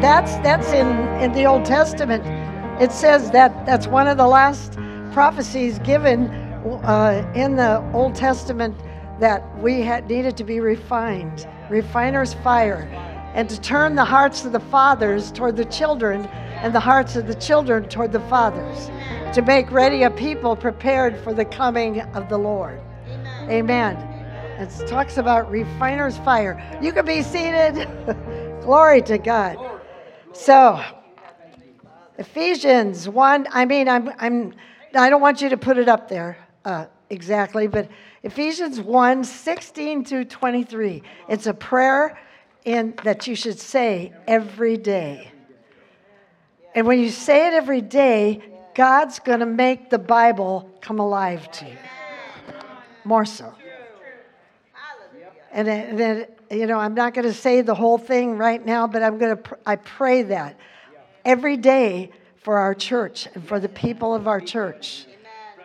That's that's in in the Old Testament. It says that that's one of the last prophecies given uh, in the Old Testament that we had needed to be refined, refiner's fire, and to turn the hearts of the fathers toward the children and the hearts of the children toward the fathers, to make ready a people prepared for the coming of the Lord. Amen. It talks about refiner's fire. You can be seated. Glory to God. So, Ephesians 1, I mean, I'm, I'm, I don't want you to put it up there uh, exactly, but Ephesians 1 16 to 23. It's a prayer in, that you should say every day. And when you say it every day, God's going to make the Bible come alive to you. More so. And then, you know, I'm not going to say the whole thing right now, but I'm going to, I pray that every day for our church and for the people of our church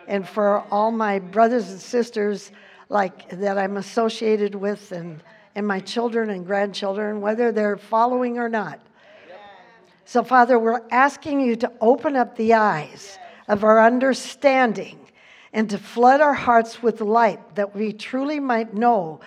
and for all my brothers and sisters like that I'm associated with and, and my children and grandchildren, whether they're following or not. So, Father, we're asking you to open up the eyes of our understanding and to flood our hearts with light that we truly might know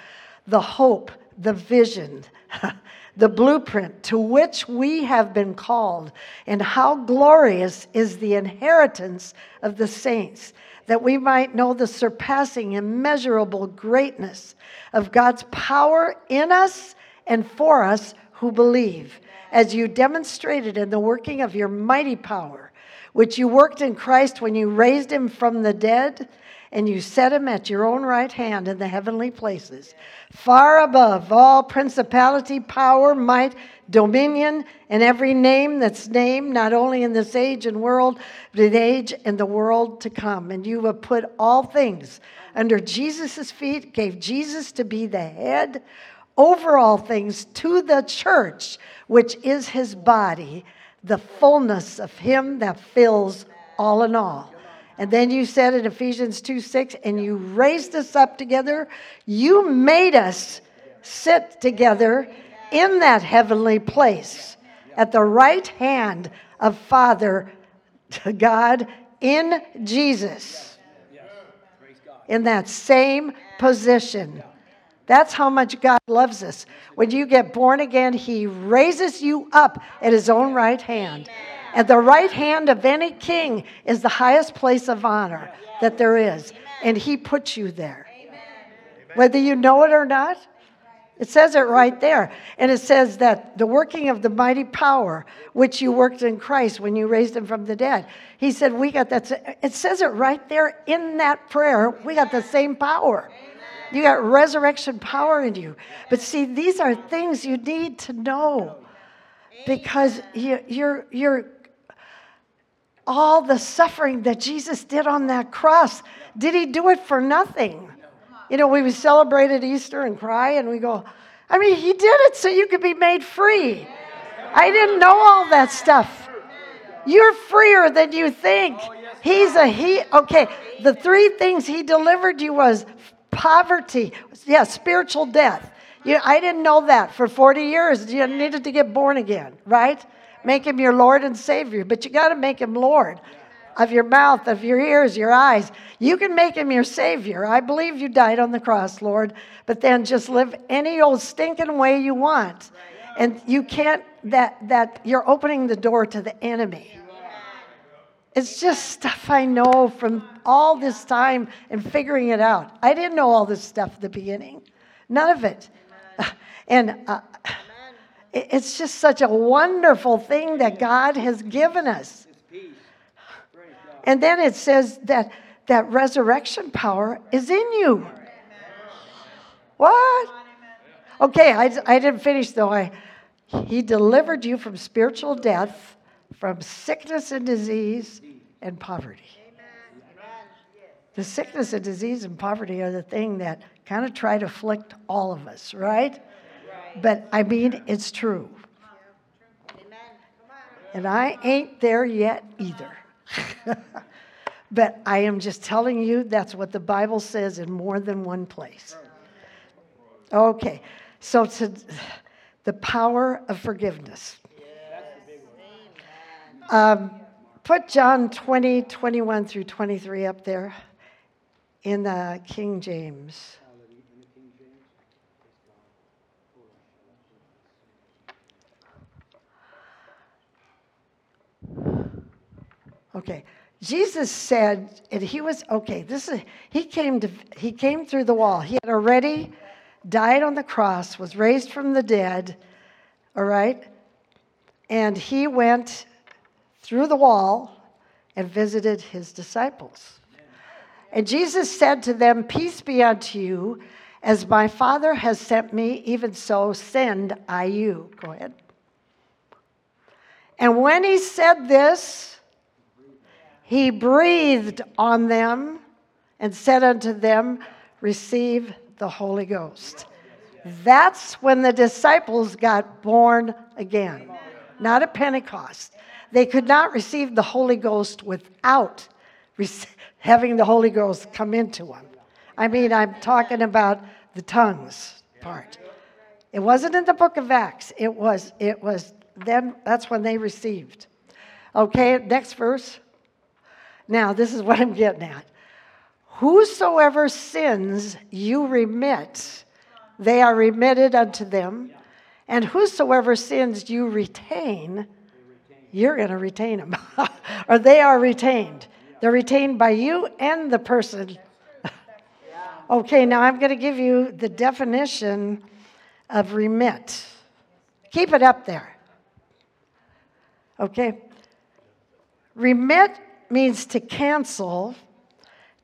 the hope, the vision, the blueprint to which we have been called, and how glorious is the inheritance of the saints, that we might know the surpassing, immeasurable greatness of God's power in us and for us who believe, as you demonstrated in the working of your mighty power, which you worked in Christ when you raised him from the dead and you set him at your own right hand in the heavenly places, far above all principality, power, might, dominion, and every name that's named, not only in this age and world, but in age and the world to come. And you have put all things under Jesus' feet, gave Jesus to be the head over all things to the church, which is his body, the fullness of him that fills all in all. And then you said in Ephesians 2 6, and you raised us up together. You made us sit together in that heavenly place at the right hand of Father God in Jesus. In that same position. That's how much God loves us. When you get born again, He raises you up at His own right hand. At the right hand of any king is the highest place of honor that there is. And he puts you there. Whether you know it or not, it says it right there. And it says that the working of the mighty power which you worked in Christ when you raised him from the dead. He said, We got that. It says it right there in that prayer. We got the same power. You got resurrection power in you. But see, these are things you need to know because you're, you're all the suffering that Jesus did on that cross. Did he do it for nothing? You know, we celebrated Easter and cry and we go, I mean, he did it so you could be made free. I didn't know all that stuff. You're freer than you think. He's a he. Okay, the three things he delivered you was poverty, yeah, spiritual death. You, I didn't know that for 40 years. You needed to get born again, right? Make him your Lord and Savior, but you got to make him Lord of your mouth, of your ears, your eyes. You can make him your Savior. I believe you died on the cross, Lord, but then just live any old stinking way you want. And you can't, that, that you're opening the door to the enemy. It's just stuff I know from all this time and figuring it out. I didn't know all this stuff at the beginning, none of it. And uh, it's just such a wonderful thing that God has given us. And then it says that that resurrection power is in you. What? Okay, I, I didn't finish though. I, he delivered you from spiritual death, from sickness and disease and poverty. The sickness and disease and poverty are the thing that kind of try to afflict all of us, right? But I mean, it's true. And I ain't there yet either. but I am just telling you that's what the Bible says in more than one place. Okay, so to the power of forgiveness. Um, put John 20, 21 through 23 up there in the King James. Okay. Jesus said, and he was okay. This is he came to he came through the wall. He had already died on the cross, was raised from the dead. All right, and he went through the wall and visited his disciples. And Jesus said to them, Peace be unto you. As my Father has sent me, even so send I you. Go ahead. And when he said this, he breathed on them and said unto them, Receive the Holy Ghost. That's when the disciples got born again, not at Pentecost. They could not receive the Holy Ghost without having the Holy Ghost come into them. I mean, I'm talking about the tongues part. It wasn't in the book of Acts. It was, it was then, that's when they received. Okay, next verse. Now, this is what I'm getting at. Whosoever sins you remit, they are remitted unto them. And whosoever sins you retain, you're going to retain them. or they are retained. They're retained by you and the person. okay, now I'm going to give you the definition of remit. Keep it up there. Okay? Remit means to cancel,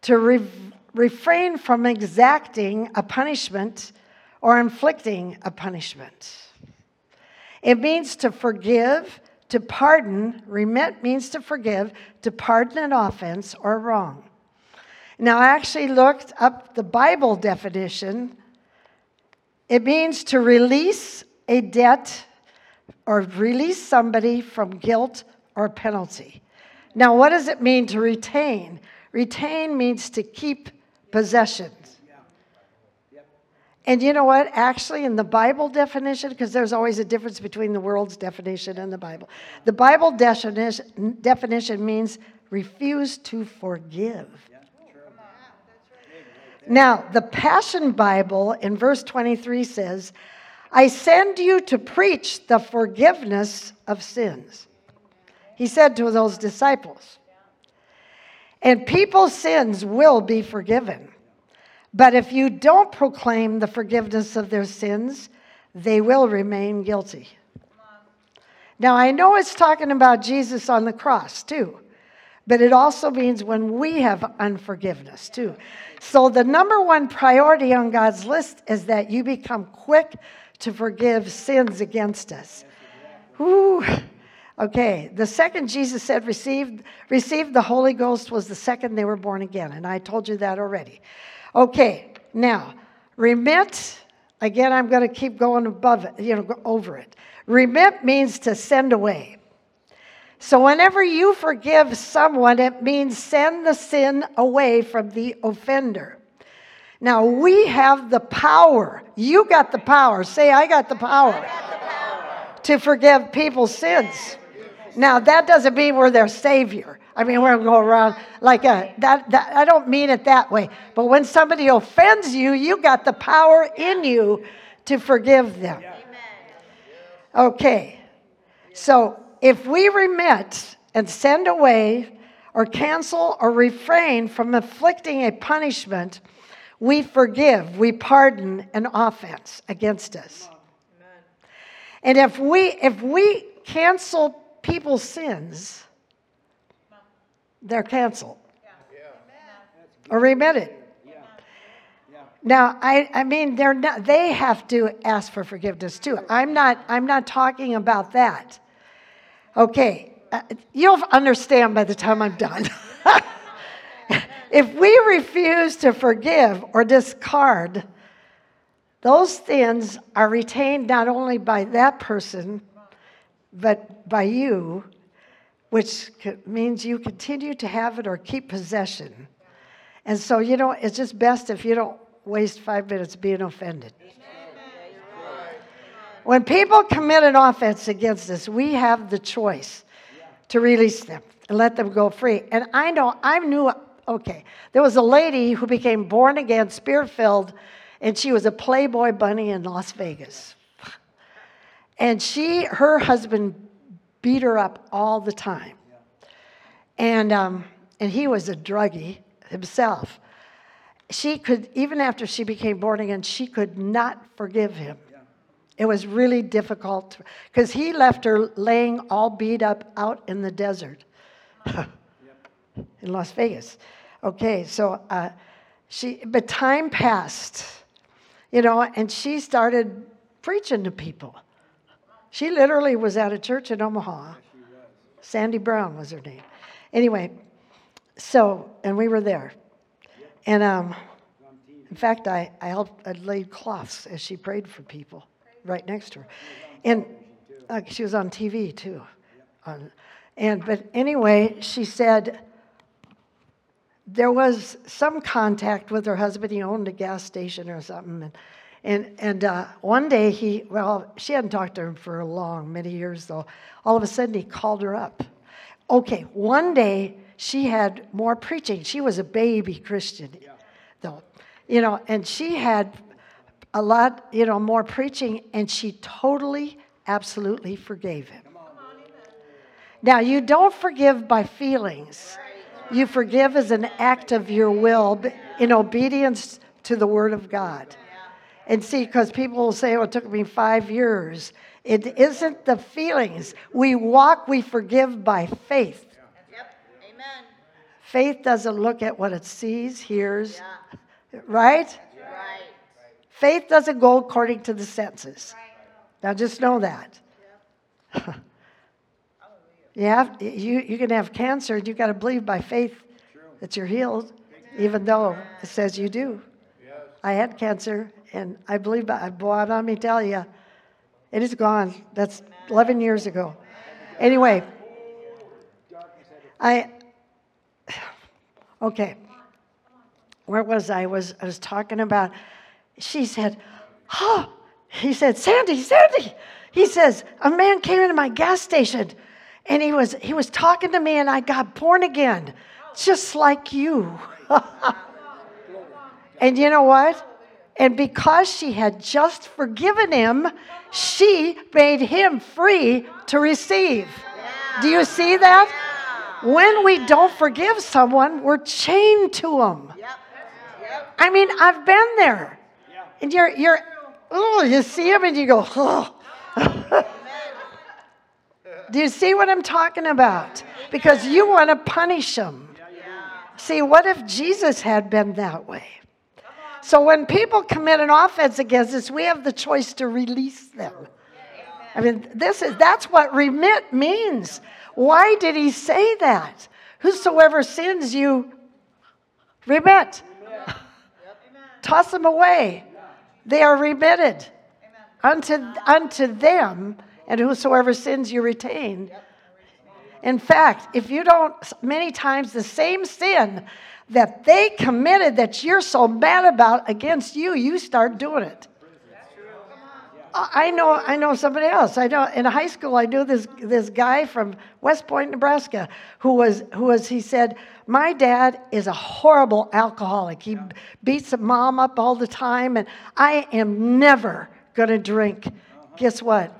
to re- refrain from exacting a punishment or inflicting a punishment. It means to forgive, to pardon. Remit means to forgive, to pardon an offense or wrong. Now, I actually looked up the Bible definition. It means to release a debt or release somebody from guilt or penalty. Now, what does it mean to retain? Retain means to keep possessions. And you know what? Actually, in the Bible definition, because there's always a difference between the world's definition and the Bible, the Bible definition, definition means refuse to forgive. Now, the Passion Bible in verse 23 says, I send you to preach the forgiveness of sins he said to those disciples. And people's sins will be forgiven. But if you don't proclaim the forgiveness of their sins, they will remain guilty. Now, I know it's talking about Jesus on the cross, too, but it also means when we have unforgiveness, too. So, the number one priority on God's list is that you become quick to forgive sins against us. Ooh. Okay, the second Jesus said received, received the Holy Ghost was the second they were born again. And I told you that already. Okay, now, remit, again, I'm going to keep going above it, you know, over it. Remit means to send away. So whenever you forgive someone, it means send the sin away from the offender. Now, we have the power. You got the power. Say, I got the power, got the power. to forgive people's sins. Now, that doesn't mean we're their savior. I mean, we're going around like a, that, that, I don't mean it that way. But when somebody offends you, you got the power in you to forgive them. Okay. So if we remit and send away or cancel or refrain from inflicting a punishment, we forgive, we pardon an offense against us. And if we if we cancel people's sins, they're canceled or remitted. Now, I, I mean, they're not, they have to ask for forgiveness too. I'm not, I'm not talking about that. Okay, uh, you'll understand by the time I'm done. if we refuse to forgive or discard, those sins are retained not only by that person, but by you, which means you continue to have it or keep possession. And so, you know, it's just best if you don't waste five minutes being offended. When people commit an offense against us, we have the choice to release them and let them go free. And I know, I knew, okay, there was a lady who became born again, spirit filled, and she was a Playboy bunny in Las Vegas. And she, her husband beat her up all the time. And, um, and he was a druggie himself. She could, even after she became born again, she could not forgive him. It was really difficult because he left her laying all beat up out in the desert in Las Vegas. Okay, so uh, she, but time passed, you know, and she started preaching to people. She literally was at a church in Omaha. Sandy Brown was her name. Anyway, so, and we were there. And um, in fact, I, I helped, I laid cloths as she prayed for people right next to her. And uh, she was on TV too. On, and, but anyway, she said there was some contact with her husband. He owned a gas station or something. And, and, and uh, one day he, well, she hadn't talked to him for a long, many years though. All of a sudden he called her up. Okay, one day she had more preaching. She was a baby Christian, though, you know, and she had a lot, you know, more preaching, and she totally, absolutely forgave him. Now, you don't forgive by feelings. You forgive as an act of your will in obedience to the Word of God. And see, because people will say, oh, it took me five years. It isn't the feelings. We walk, we forgive by faith. Amen. Faith doesn't look at what it sees, hears, right? Right. Faith doesn't go according to the senses. Now just know that. you, have, you, you can have cancer and you've got to believe by faith that you're healed, even though it says you do. I had cancer and I believe, by, boy, let me tell you, it is gone. That's 11 years ago. Anyway, I, okay, where was I? I was, I was talking about, she said, oh, he said, Sandy, Sandy. He says, a man came into my gas station and he was, he was talking to me and I got born again, just like you. and you know what? And because she had just forgiven him, she made him free to receive. Do you see that? When we don't forgive someone, we're chained to them. Yep. Yep. I mean, I've been there. And you're, you're, oh, you see him and you go, oh. Do you see what I'm talking about? Because you want to punish them. See, what if Jesus had been that way? So when people commit an offense against us, we have the choice to release them. I mean, this is that's what remit means. Why did he say that? Whosoever sins you remit. Toss them away. They are remitted unto, unto them, and whosoever sins you retain. In fact, if you don't, many times the same sin that they committed that you're so mad about against you, you start doing it. I know, I know somebody else. I know in high school, I knew this this guy from West Point, Nebraska, who was who was. He said, "My dad is a horrible alcoholic. He beats the mom up all the time, and I am never going to drink." Guess what?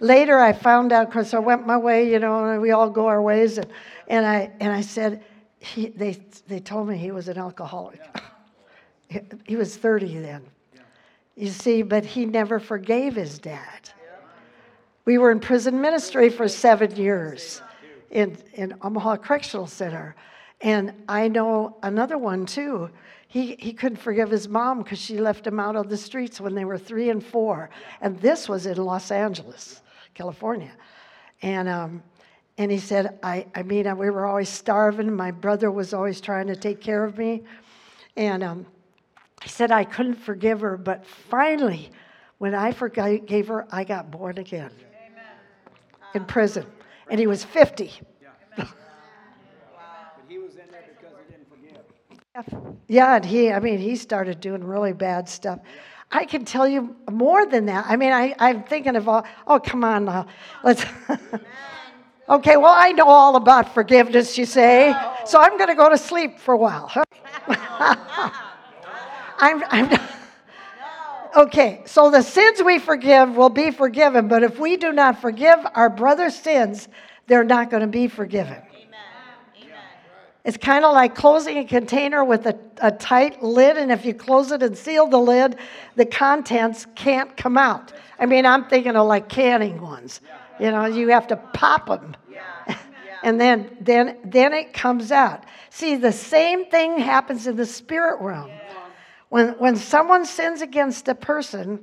Later, I found out because I went my way. You know, and we all go our ways, and and I and I said, he, they they told me he was an alcoholic. he was 30 then. You see, but he never forgave his dad. We were in prison ministry for seven years in, in Omaha Correctional Center. And I know another one too. He, he couldn't forgive his mom because she left him out on the streets when they were three and four. And this was in Los Angeles, California. And, um, and he said, I, I mean, we were always starving. My brother was always trying to take care of me. And um, he said I couldn't forgive her, but finally, when I forgave her, I got born again in prison. And he was 50. But he was in there because he didn't forgive. Yeah, and he, I mean, he started doing really bad stuff. I can tell you more than that. I mean, I, I'm thinking of all, oh, come on now. Let's, Okay, well, I know all about forgiveness, you say. So I'm going to go to sleep for a while. I'm, I'm okay, so the sins we forgive will be forgiven, but if we do not forgive our brother's sins, they're not going to be forgiven. It's kind of like closing a container with a, a tight lid, and if you close it and seal the lid, the contents can't come out. I mean, I'm thinking of like canning ones. You know, you have to pop them. And then, then, then it comes out. See, the same thing happens in the spirit realm. When, when someone sins against a person,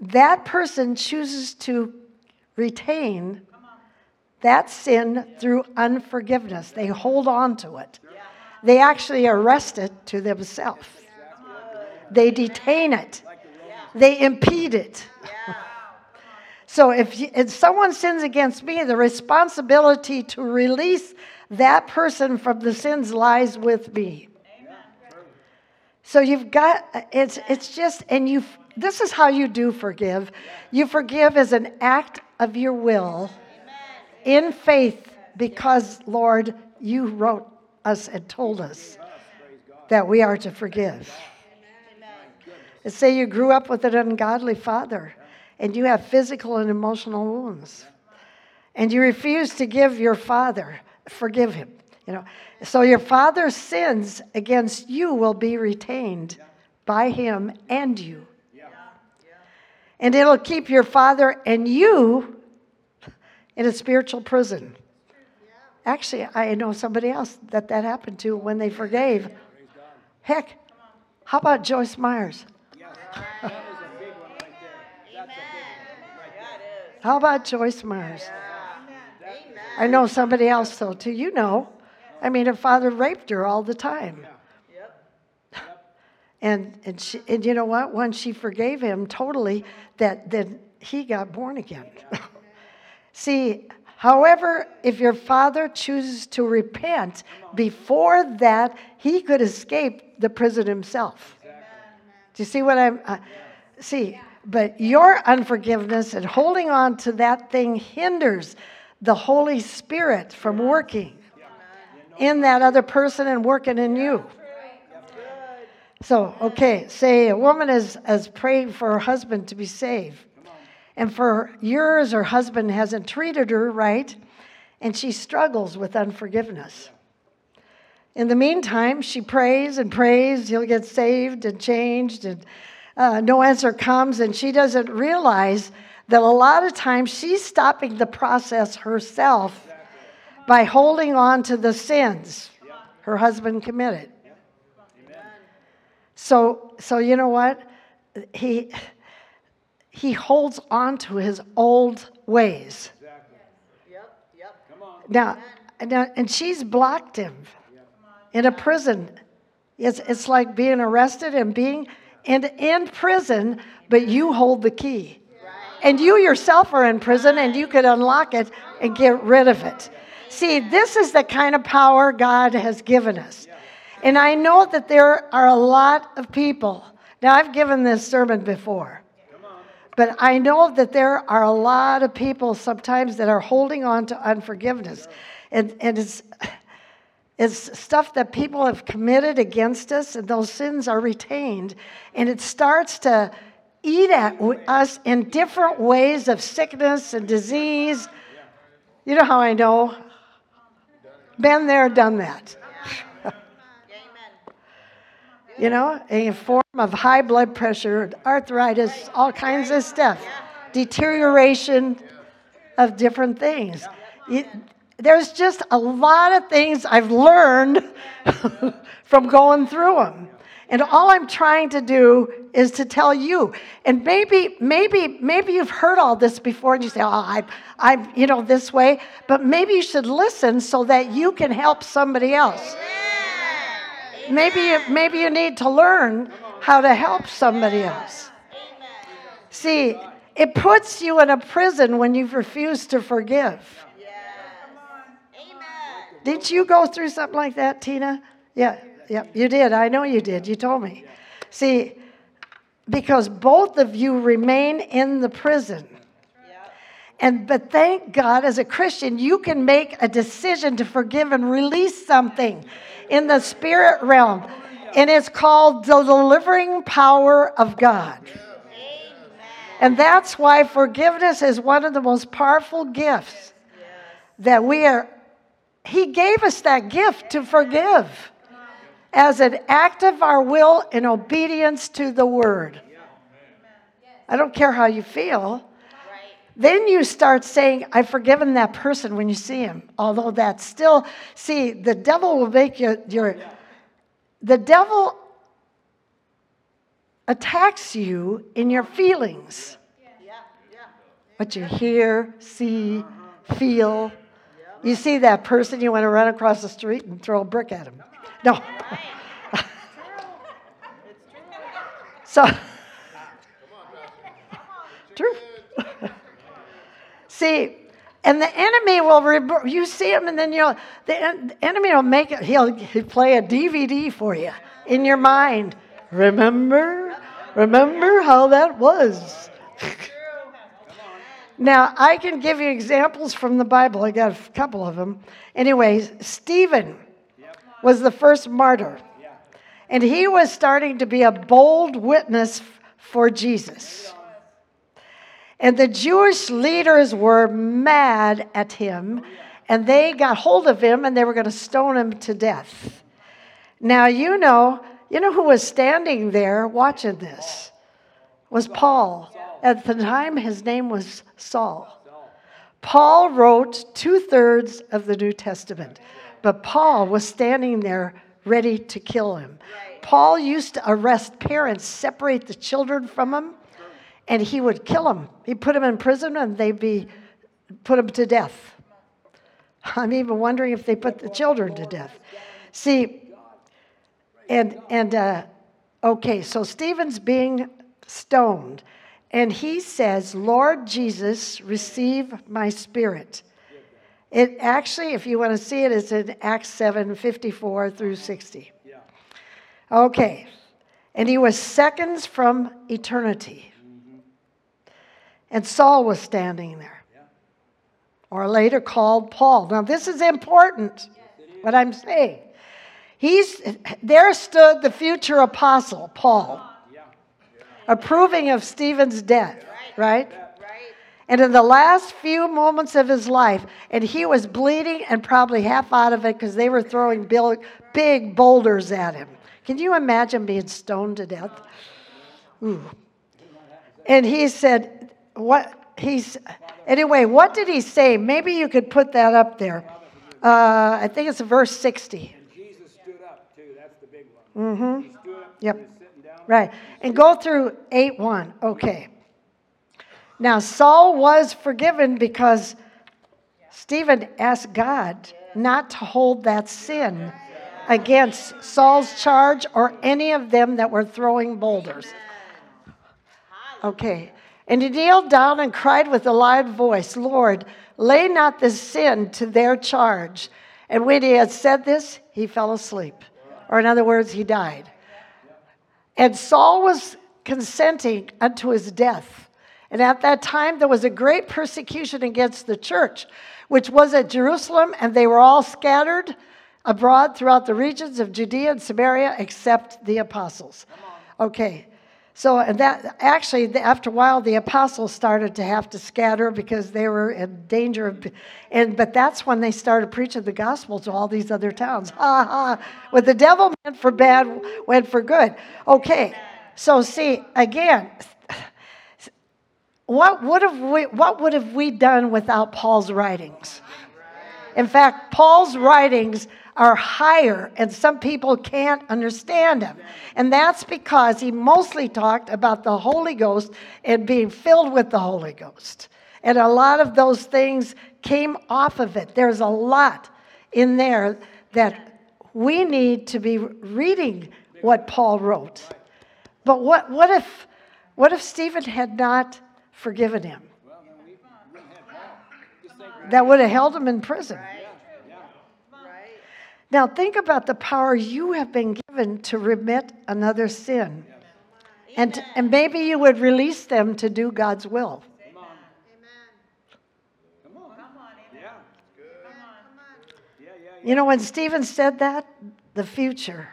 that person chooses to retain that sin through unforgiveness. They hold on to it. They actually arrest it to themselves. They detain it. They impede it. So if, you, if someone sins against me, the responsibility to release that person from the sins lies with me. So you've got it's it's just and you this is how you do forgive. You forgive as an act of your will in faith because Lord, you wrote us and told us that we are to forgive. Say you grew up with an ungodly father and you have physical and emotional wounds. And you refuse to give your father, forgive him. You know, so your father's sins against you will be retained by him and you. And it'll keep your father and you in a spiritual prison. Actually, I know somebody else that that happened to when they forgave. Heck, how about Joyce Myers? How about Joyce Myers? I know somebody else though too. You know, I mean, her father raped her all the time. And and she, and you know what? Once she forgave him totally, that then he got born again. See, however, if your father chooses to repent before that, he could escape the prison himself. Do you see what I'm? Uh, see, but your unforgiveness and holding on to that thing hinders the Holy Spirit from working in that other person and working in you. So, okay, say a woman is, is praying for her husband to be saved. And for years, her husband hasn't treated her right, and she struggles with unforgiveness. In the meantime, she prays and prays, he'll get saved and changed, and uh, no answer comes, and she doesn't realize that a lot of times she's stopping the process herself by holding on to the sins her husband committed. So, so you know what? He, he holds on to his old ways. Yep, yep. Now, now, and she's blocked him in a prison. It's, it's like being arrested and being in, in prison, but you hold the key. And you yourself are in prison and you could unlock it and get rid of it. See, this is the kind of power God has given us. And I know that there are a lot of people. Now, I've given this sermon before. But I know that there are a lot of people sometimes that are holding on to unforgiveness. And, and it's, it's stuff that people have committed against us, and those sins are retained. And it starts to eat at us in different ways of sickness and disease. You know how I know? Been there, done that. You know, a form of high blood pressure, arthritis, all kinds of stuff, deterioration of different things. It, there's just a lot of things I've learned from going through them. And all I'm trying to do is to tell you. And maybe, maybe, maybe you've heard all this before and you say, oh, I, I'm, you know, this way. But maybe you should listen so that you can help somebody else. Maybe you, maybe you need to learn how to help somebody else. See, it puts you in a prison when you refuse to forgive. Did you go through something like that, Tina? Yeah, yeah, you did. I know you did. You told me. See, because both of you remain in the prison. And but thank God as a Christian, you can make a decision to forgive and release something in the spirit realm. And it's called the delivering power of God. And that's why forgiveness is one of the most powerful gifts that we are. He gave us that gift to forgive as an act of our will in obedience to the word. I don't care how you feel. Then you start saying, I've forgiven that person when you see him. Although that's still, see, the devil will make you, your, the devil attacks you in your feelings. What you hear, see, feel. You see that person, you want to run across the street and throw a brick at him. No. so, true. see, and the enemy will, re- you see him, and then you'll, the en- enemy will make it, he'll, he'll play a DVD for you in your mind. Remember? Remember how that was? Now, I can give you examples from the Bible. I got a couple of them. Anyways, Stephen was the first martyr. And he was starting to be a bold witness for Jesus. And the Jewish leaders were mad at him, and they got hold of him and they were going to stone him to death. Now, you know, you know who was standing there watching this? Was Paul. At the time, his name was Saul. Paul wrote two thirds of the New Testament, but Paul was standing there ready to kill him. Paul used to arrest parents, separate the children from them, and he would kill them. He'd put them in prison and they'd be put them to death. I'm even wondering if they put the children to death. See, and and uh, okay, so Stephen's being stoned, and he says, "Lord Jesus, receive my spirit." It actually, if you want to see it, it's in Acts 7 54 through 60. Okay. And he was seconds from eternity. And Saul was standing there, or later called Paul. Now, this is important, what I'm saying. He's, there stood the future apostle, Paul, approving of Stephen's death, right? Right. And in the last few moments of his life, and he was bleeding and probably half out of it because they were throwing big boulders at him. Can you imagine being stoned to death? Ooh. And he said, What? He's, anyway, what did he say? Maybe you could put that up there. Uh, I think it's verse 60. Jesus stood up too. That's the big one. Mm-hmm. He stood up. Yep. Right. And go through 8 1. Okay. Now, Saul was forgiven because Stephen asked God not to hold that sin against Saul's charge or any of them that were throwing boulders. Okay. And he kneeled down and cried with a loud voice, Lord, lay not this sin to their charge. And when he had said this, he fell asleep. Or, in other words, he died. And Saul was consenting unto his death. And at that time, there was a great persecution against the church, which was at Jerusalem, and they were all scattered abroad throughout the regions of Judea and Samaria, except the apostles. Okay. So, and that actually, after a while, the apostles started to have to scatter because they were in danger of, and but that's when they started preaching the gospel to all these other towns. Ha ha! What the devil meant for bad went for good. Okay, so see again, what would have we what would have we done without Paul's writings? In fact, Paul's writings are higher, and some people can't understand him. And that's because he mostly talked about the Holy Ghost and being filled with the Holy Ghost. And a lot of those things came off of it. There's a lot in there that we need to be reading what Paul wrote. But what, what, if, what if Stephen had not forgiven him? That would have held him in prison. Now, think about the power you have been given to remit another sin. Yes. And, and maybe you would release them to do God's will. You know, when Stephen said that, the future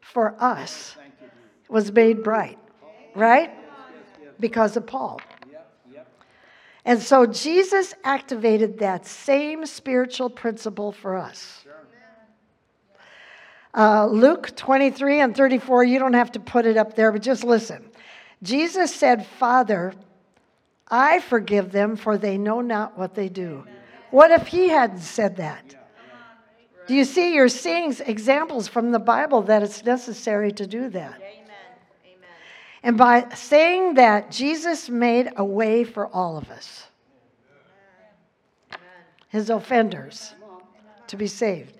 for us was made bright, right? Because of Paul. And so Jesus activated that same spiritual principle for us. Uh, Luke 23 and 34, you don't have to put it up there, but just listen. Jesus said, Father, I forgive them, for they know not what they do. What if he hadn't said that? Do you see? You're seeing examples from the Bible that it's necessary to do that. Amen. Amen. And by saying that, Jesus made a way for all of us, his offenders, to be saved.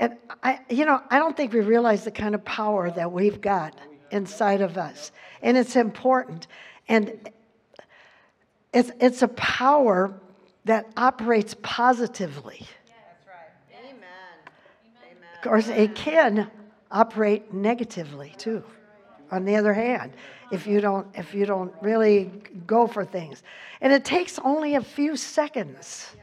And I, you know, I don't think we realize the kind of power that we've got inside of us, and it's important. And it's it's a power that operates positively. That's right. Amen. Amen. Of course, it can operate negatively too. On the other hand, if you don't if you don't really go for things, and it takes only a few seconds.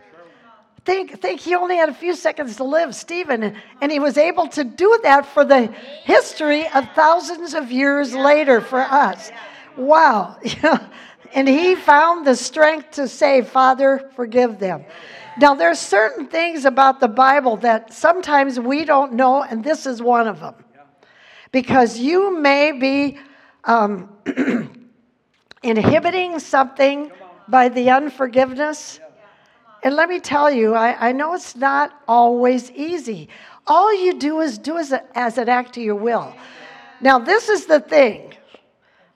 Think, think he only had a few seconds to live, Stephen, and, he was able to do that for the history of thousands of years later for us. Wow. and he found the strength to say, Father, forgive them. Now, there's certain things about the Bible that sometimes we don't know, and this is one of them. Because you may be um, inhibiting something by the unforgiveness. And let me tell you, I, I know it's not always easy. All you do is do as, a, as an act of your will. Now, this is the thing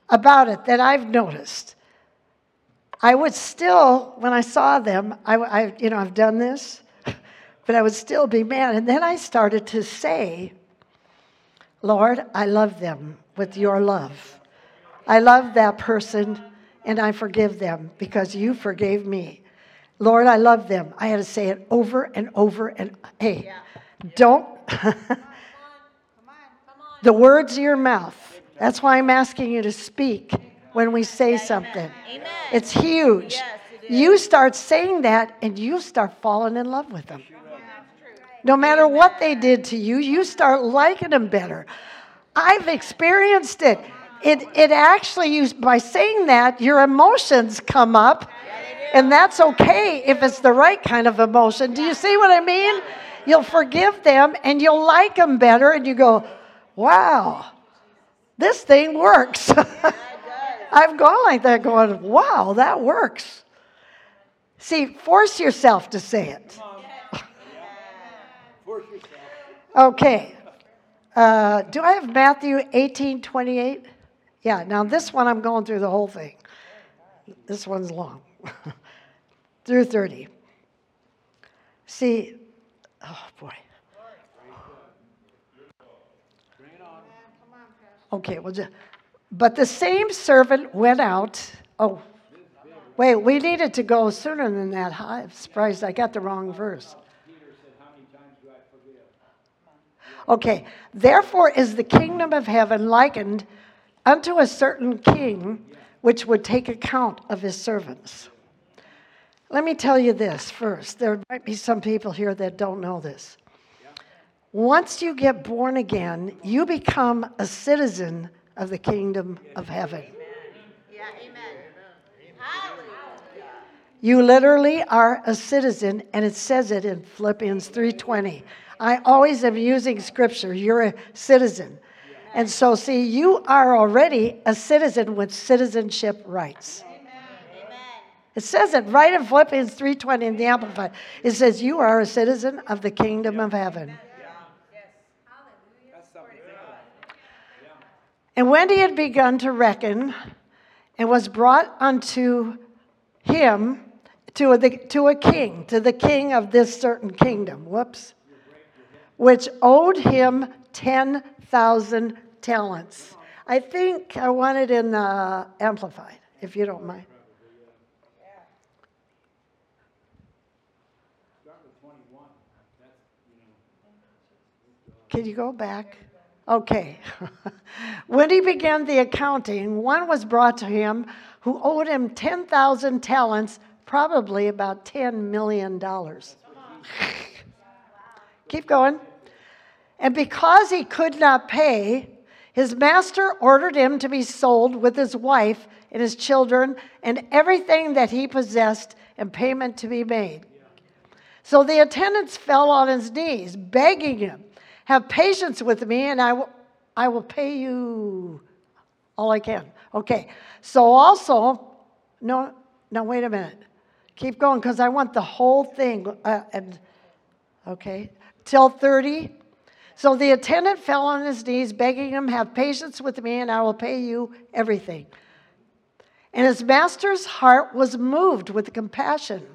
about it that I've noticed. I would still, when I saw them, I, I, you know, I've done this, but I would still be mad. And then I started to say, Lord, I love them with your love. I love that person and I forgive them because you forgave me. Lord, I love them. I had to say it over and over and hey, don't the words of your mouth. That's why I'm asking you to speak when we say something. Amen. It's huge. Yes, it You start saying that and you start falling in love with them. No matter what they did to you, you start liking them better. I've experienced it. It, it actually, you, by saying that, your emotions come up, and that's okay if it's the right kind of emotion. Do you see what I mean? You'll forgive them and you'll like them better, and you go, wow, this thing works. I've gone like that, going, wow, that works. See, force yourself to say it. Okay. Uh, do I have Matthew 18 28? Yeah, now this one I'm going through the whole thing. This one's long. through 30. See, oh boy. Okay, well, just, but the same servant went out. Oh, wait, we needed to go sooner than that. I'm surprised I got the wrong verse. Okay, therefore is the kingdom of heaven likened unto a certain king which would take account of his servants. Let me tell you this first. There might be some people here that don't know this. Once you get born again, you become a citizen of the kingdom of heaven. Yeah. Amen. You literally are a citizen, and it says it in Philippians 3:20. I always am using scripture. You're a citizen. And so see, you are already a citizen with citizenship rights. It says it right in Philippians 3:20 in the Amplified. It says you are a citizen of the kingdom of heaven. That's something to think about. And when he had begun to reckon, and was brought unto him to, the, to a king, to the king of this certain kingdom, whoops, which owed him 10,000 talents. I think I want it in the Amplified, if you don't mind. Start with 21. That's, you know, Can you go back? Okay. when he began the accounting, one was brought to him who owed him 10,000 talents, probably about $10 million. Keep going. And because he could not pay, his master ordered him to be sold with his wife and his children and everything that he possessed and payment to be made. So the attendants fell on his knees, begging him, Have patience with me, and I will, I will pay you all I can. Okay, so also, no, no, wait a minute. Keep going because I want the whole thing. Uh, and okay, till 30. So the attendant fell on his knees, begging him, Have patience with me, and I will pay you everything. And his master's heart was moved with compassion,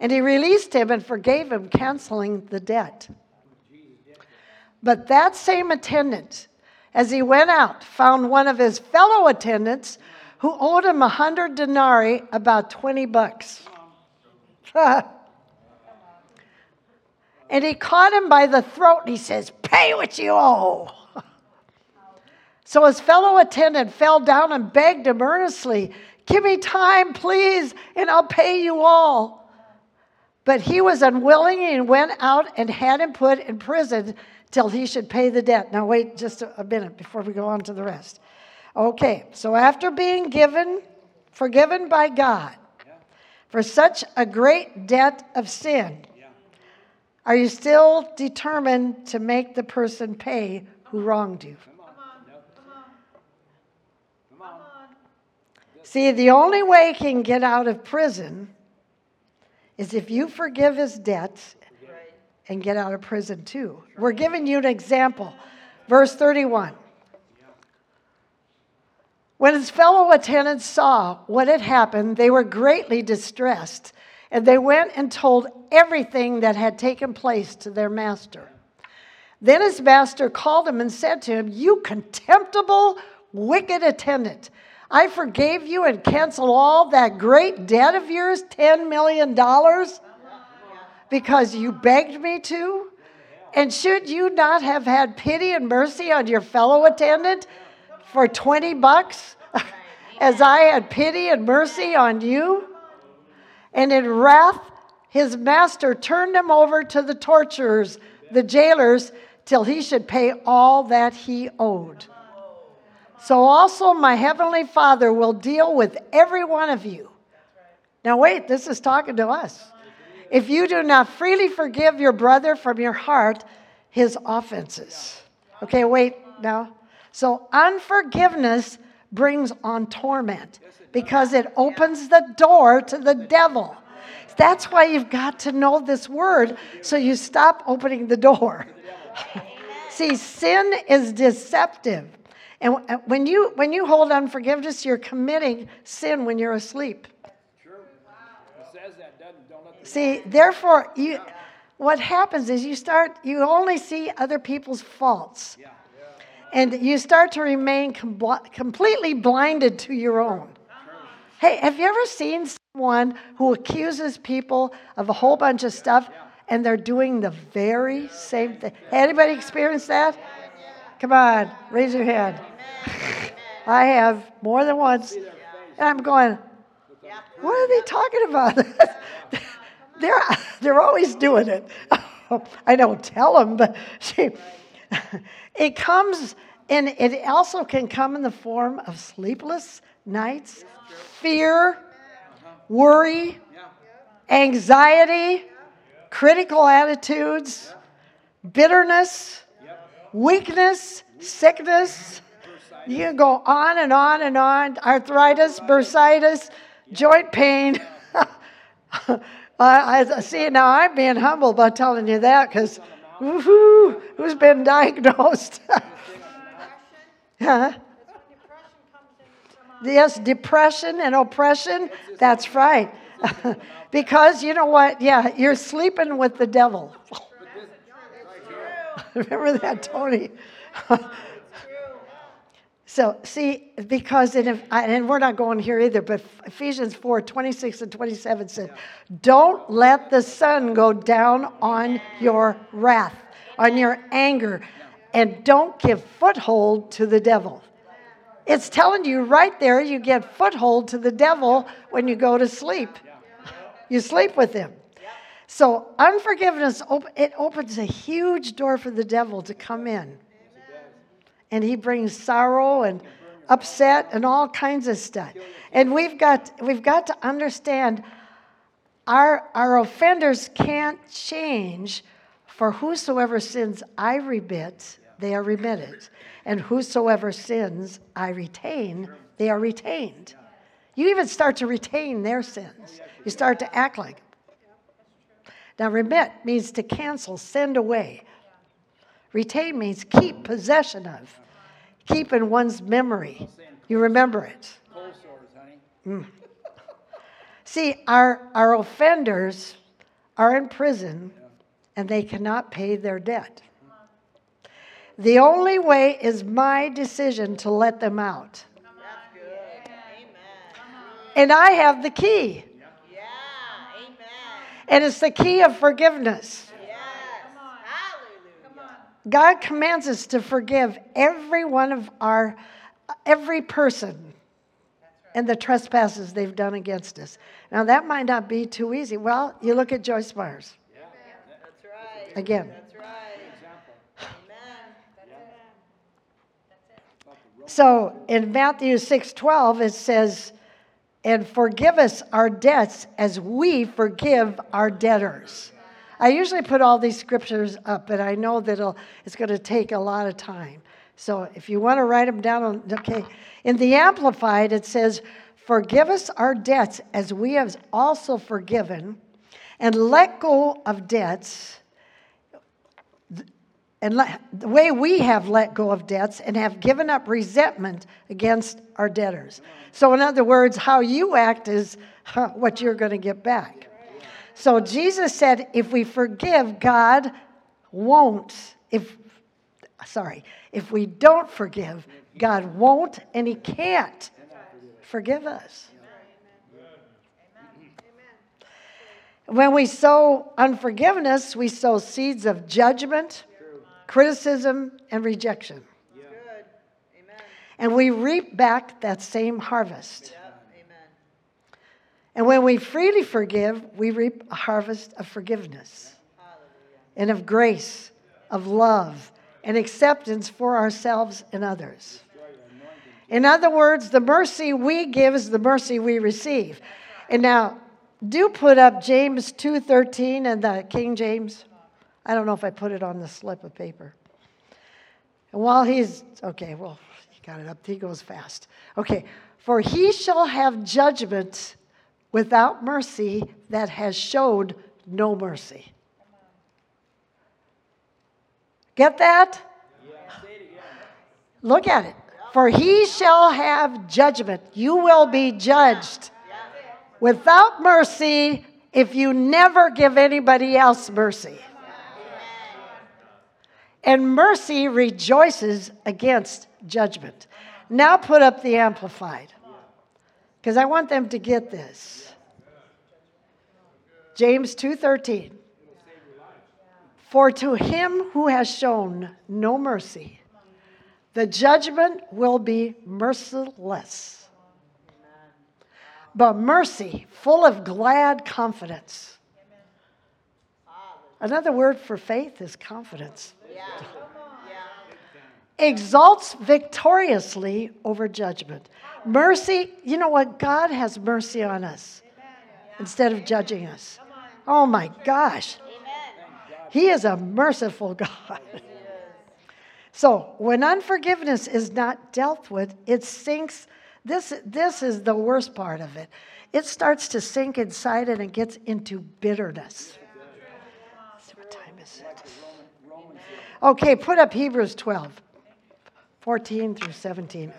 and he released him and forgave him, canceling the debt. But that same attendant, as he went out, found one of his fellow attendants who owed him a hundred denarii, about 20 bucks. and he caught him by the throat and he says, Pay what you owe. So his fellow attendant fell down and begged him earnestly, Give me time, please, and I'll pay you all. But he was unwilling and went out and had him put in prison till he should pay the debt. Now, wait just a, minute before we go on to the rest. Okay, so after being given, forgiven by God for such a great debt of sin, are you still determined to make the person pay who wronged you? See, the only way he can get out of prison is if you forgive his debts and get out of prison too. We're giving you an example. Verse 31. When his fellow attendants saw what had happened, they were greatly distressed, and they went and told everything that had taken place to their master. Then his master called him and said to him, You contemptible, wicked attendant, I forgave you and canceled all that great debt of yours, $10 million, because you begged me to? And should you not have had pity and mercy on your fellow attendant for 20 bucks, as I had pity and mercy on you? And in wrath, his master turned him over to the torturers, the jailers, till he should pay all that he owed. So also my heavenly Father will deal with every one of you. Now, wait, this is talking to us. If you do not freely forgive your brother from your heart his offenses. Okay, wait now. So, unforgiveness brings on torment because it opens the door to the devil. That's why you've got to know this word so you stop opening the door. See, sin is deceptive. And uh, when you, when you hold unforgiveness, you're committing sin when you're asleep. True. It says that, doesn't Don't let the See, therefore, you, what happens is you start, you only see other people's faults. Yeah. And you start to remain com- completely blinded to your own. Hey, have you ever seen someone who accuses people of a whole bunch of stuff and they're doing the very same thing? Anybody experienced that? Come on, raise your hand. I have more than once. And I'm going, what are they talking about? they're, they're always doing it. I don't tell them, but see, it comes, and it also can come in the form of sleepless nights, fear, worry, anxiety, critical attitudes, bitterness, weakness, sickness. You can go on and on and on. Arthritis, bursitis, joint pain. I, I see now I'm being humble by telling you that because who's been diagnosed? huh? Yes, depression and oppression. That's right. because you know what? Yeah, you're sleeping with the devil. Remember that, Tony? So, see, because, in, and we're not going here either, but Ephesians 4 26 and 27 says, Don't let the sun go down on your wrath, on your anger, and don't give foothold to the devil. It's telling you right there, you get foothold to the devil when you go to sleep. You sleep with him. So unforgiveness, it opens a huge door for the devil to come in. And he brings sorrow and upset and all kinds of stuff. And we've got, we've got to understand our, our offenders can't change, for whosoever sins I remit, they are remitted. And whosoever sins I retain, they are retained. You even start to retain their sins. You start to act like. Now, remit means to cancel, send away. Retain means keep possession of, keep in one's memory. You remember it. Honey. Mm. See, our, our offenders are in prison and they cannot pay their debt. The only way is my decision to let them out. That's good. Amen. And I have the key, Yeah. Amen. and it's the key of forgiveness. God commands us to forgive every one of our, every person and the trespasses they've done against us. Now, that might not be too easy. Well, you look at Joyce Myers Yeah. That's right. again. That's right. So in Matthew 6:12 it says, "And forgive us our debts as we forgive our debtors." I usually put all these scriptures up, but I know that it's going to take a lot of time. So if you want to write them down, okay. In the Amplified, it says, "Forgive us our debts as we have also forgiven, and let go of debts." and let, the way we have let go of debts and have given up resentment against our debtors. So, in other words, how you act is what you're going to get back. So, Jesus said, if we forgive, God won't. If, sorry, if we don't forgive, God won't and He can't forgive us. When we sow unforgiveness, we sow seeds of judgment, criticism, and rejection. And we reap back that same harvest. And when we freely forgive, we reap a harvest of forgiveness and of grace, of love, and acceptance for ourselves and others. In other words, the mercy we give is the mercy we receive. And now, do put up James 2:13 and the King James. I don't know if I put it on the slip of paper. And while he's okay, well, he got it up. He goes fast. Okay, for he shall have judgment without mercy that has showed no mercy. Get that? Look at it. For he shall have judgment. You will be judged without mercy if you never give anybody else mercy. And mercy rejoices against judgment. Now put up the amplified because I want them to get this. James 2:13 For to him who has shown no mercy the judgment will be merciless. But mercy, full of glad confidence. Another word for faith is confidence. Exalts victoriously over judgment. Mercy, you know what? God has mercy on us instead of judging us. Oh my gosh. He is a merciful God. So when unforgiveness is not dealt with, it sinks. This, this is the worst part of it. It starts to sink inside and it gets into bitterness. Let's see, what time is it? Okay, put up Hebrews 12, 14 through 17.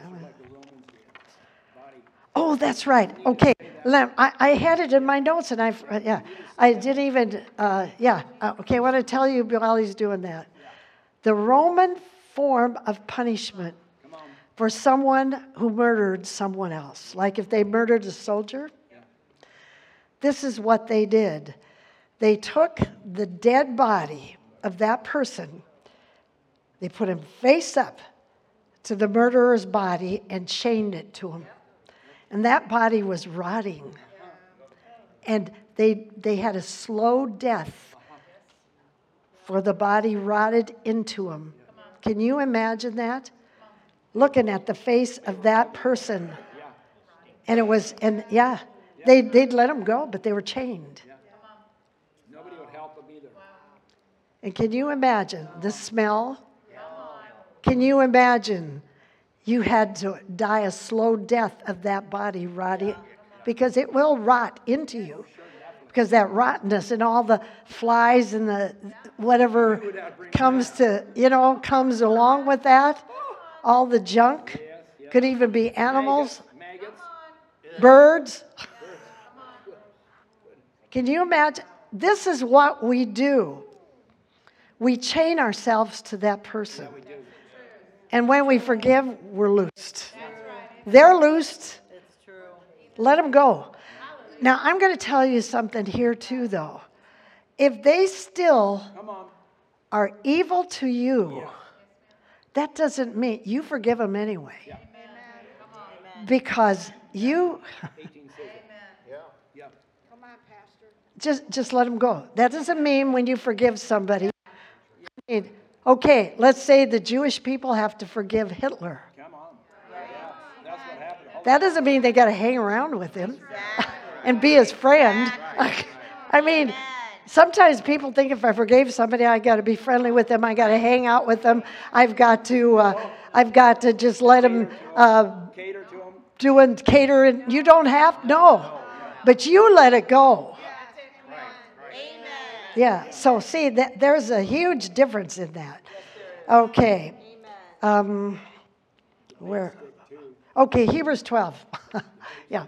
Oh, that's right. Okay, I, I had it in my notes and I, yeah, I didn't even, uh, yeah. Uh, okay, I want to tell you while he's doing that. The Roman form of punishment for someone who murdered someone else, like if they murdered a soldier, this is what they did. They took the dead body of that person, they put him face up to the murderer's body and chained it to him. And that body was rotting. And they, they had a slow death for the body rotted into them. Can you imagine that? Looking at the face of that person. And it was, and yeah, they, they'd let them go, but they were chained. Nobody would help them either. And can you imagine the smell? Can you imagine you had to die a slow death of that body rotting? Because it will rot into you. Because that rottenness and all the flies and the whatever comes to, you know, comes along with that, all the junk, could even be animals, birds. Can you imagine? This is what we do. We chain ourselves to that person. And when we forgive, we're loosed. Right. They're loosed. It's true. Let them go. Now, I'm going to tell you something here, too, though. If they still Come on. are evil to you, that doesn't mean you forgive them anyway. Yeah. Because you 18 says it. Yeah. just just let them go. That doesn't mean when you forgive somebody. I mean, okay, let's say the Jewish people have to forgive Hitler. Come on. Yeah. That's what happened. That doesn't mean they got to hang around with him and be his friend. I mean, sometimes people think if I forgave somebody, I got to be friendly with them. I got to hang out with them. I've got to, uh, I've got to just let them uh, Cater to them. do and cater. And you don't have no, but you let it go. Yeah. So see that there's a huge difference in that. Okay. Um, where? Okay, Hebrews 12. yeah.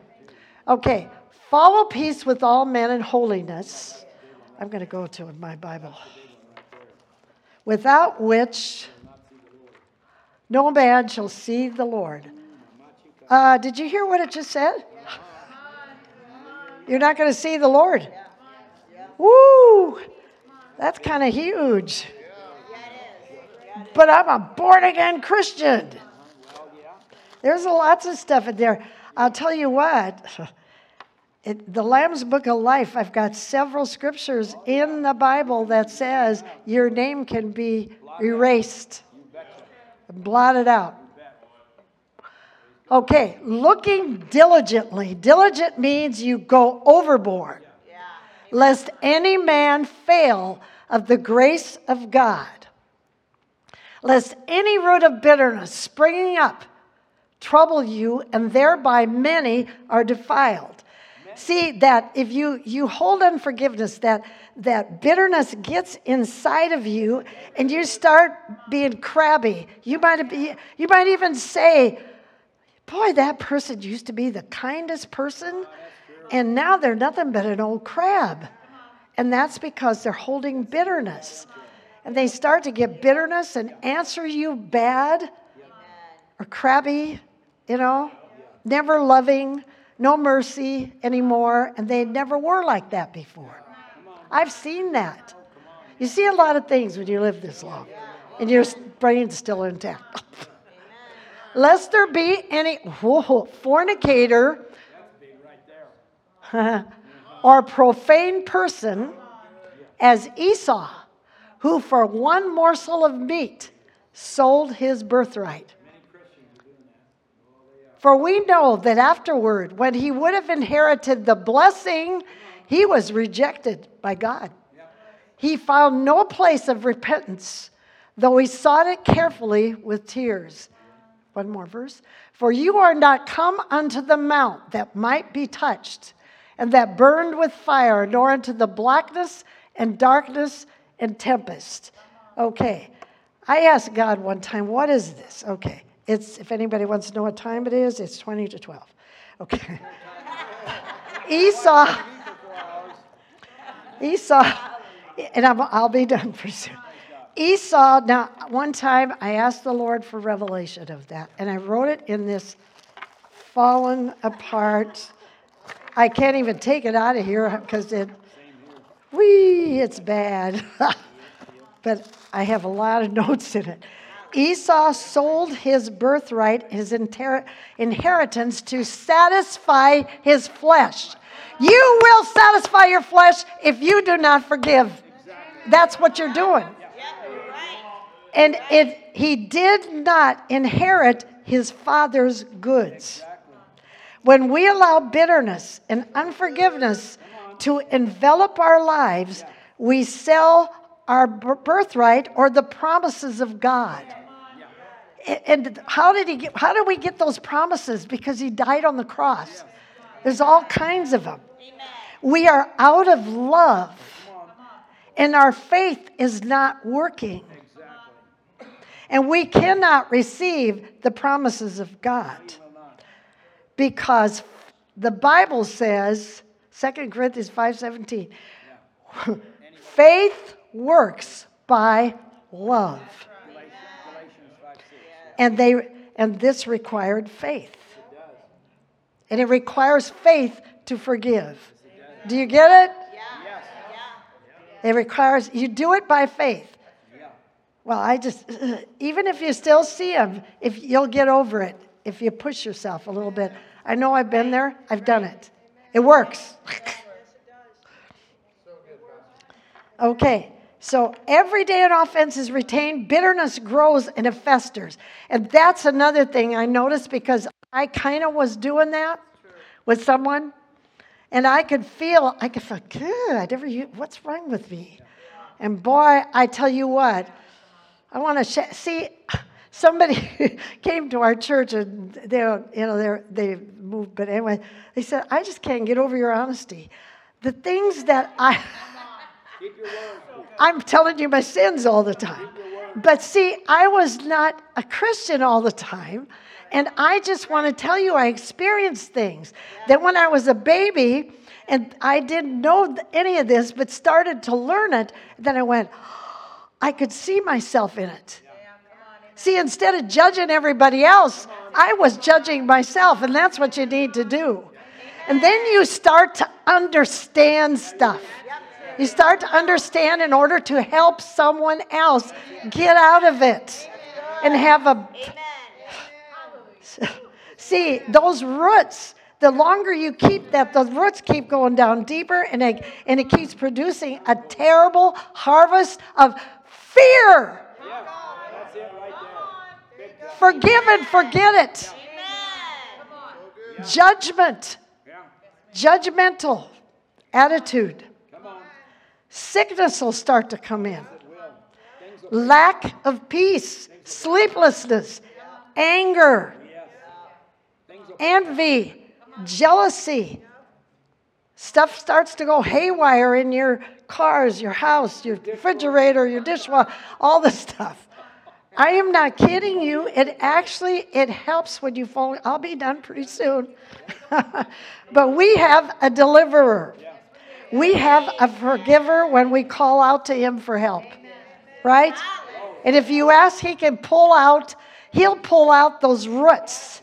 Okay. Follow peace with all men and holiness. I'm going to go to my Bible. Without which no man shall see the Lord. Uh, did you hear what it just said? You're not going to see the Lord. Woo! That's kind of huge. But I'm a born again Christian. There's lots of stuff in there. I'll tell you what. It, the Lamb's Book of Life, I've got several scriptures in the Bible that says your name can be erased, blotted out. Okay, looking diligently. Diligent means you go overboard, lest any man fail of the grace of God, lest any root of bitterness springing up trouble you, and thereby many are defiled. See that if you you hold unforgiveness, that that bitterness gets inside of you, and you start being crabby. You might be you might even say, "Boy, that person used to be the kindest person, and now they're nothing but an old crab." And that's because they're holding bitterness. And they start to get bitterness and answer you bad or crabby, you know, never loving, no mercy anymore. And they never were like that before. I've seen that. You see a lot of things when you live this long and your brain's still intact. Lest there be any whoa, fornicator or profane person as Esau, who for one morsel of meat sold his birthright. For we know that afterward, when he would have inherited the blessing, he was rejected by God. He found no place of repentance, though he sought it carefully with tears. One more verse. For you are not come unto the mount that might be touched, and that burned with fire, nor unto the blackness and darkness and tempest. Okay. I asked God one time, what is this? Okay. It's if anybody wants to know what time it is, it's 20 to 12. Okay. Esau. Esau, and I'm, I'll be done for soon. Esau, now, one time I asked the Lord for revelation of that, and I wrote it in this fallen apart. I can't even take it out of here because it, wee, it's bad. but I have a lot of notes in it. Esau sold his birthright, his inter- inheritance, to satisfy his flesh. You will satisfy your flesh if you do not forgive. That's what you're doing. And it, he did not inherit his father's goods. When we allow bitterness and unforgiveness to envelop our lives, we sell our birthright or the promises of God. A- And how did he get, how did we get those promises? Because he died on the cross. There's all kinds of them. We are out of love, and our faith is not working. And we cannot receive the promises of God because the Bible says, 2 Corinthians 5:17, faith works by love. Galatians 5 6. And they and this required faith. And it requires faith to forgive. Do you get it? Yes. It requires you do it by faith. Well, I just even if you still see them, if you'll get over it if you push yourself a little bit. I know I've been there. I've done it. It works. Okay, so every day an offense is retained, bitterness grows and it festers. And that's another thing I noticed because I kind of was doing that with someone. And I could feel, I could feel, good, I never, what's wrong with me? And boy, I tell you what, I want to sh- see. Somebody came to our church and they, you know, they they moved, but anyway, they said, "I just can't get over your honesty. The things that I, Keep your word. I'm telling you my sins all the time. But see, I was not a Christian all the time. And I just want to tell you, I experienced things that when I was a baby, and I didn't know any of this, but started to learn it, then I went, I could see myself in it. See, instead of judging everybody else, I was judging myself, and that's what you need to do. And then you start to understand stuff. You start to understand in order to help someone else get out of it and have a. See, those roots, the longer you keep that, the roots keep going down deeper and it, and it keeps producing a terrible harvest of fear. Yeah. That's it right there. Big time. Forgive and forget it. Judgment, Yeah. judgmental attitude. Sickness will start to come in. It will. Things will. Lack of peace, sleeplessness, anger, Yes. Things will. envy, jealousy. Stuff starts to go haywire in your cars, your house, your refrigerator, your dishwasher, all this stuff. I am not kidding you. It actually it helps when you fall. I'll be done pretty soon. but we have a deliverer. We have a forgiver when we call out to him for help. Right? And if you ask, he can pull out, he'll pull out those roots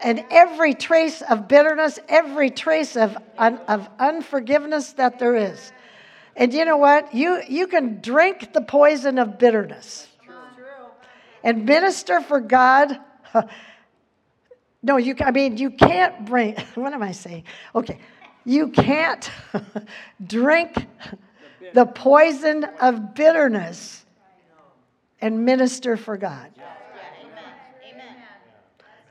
and every trace of bitterness, every trace of, un, of unforgiveness that there is. And you know what? You, you can drink the poison of bitterness and minister for God. No, you. I mean, you can't bring. What am I saying? Okay, you can't drink the poison of bitterness and minister for God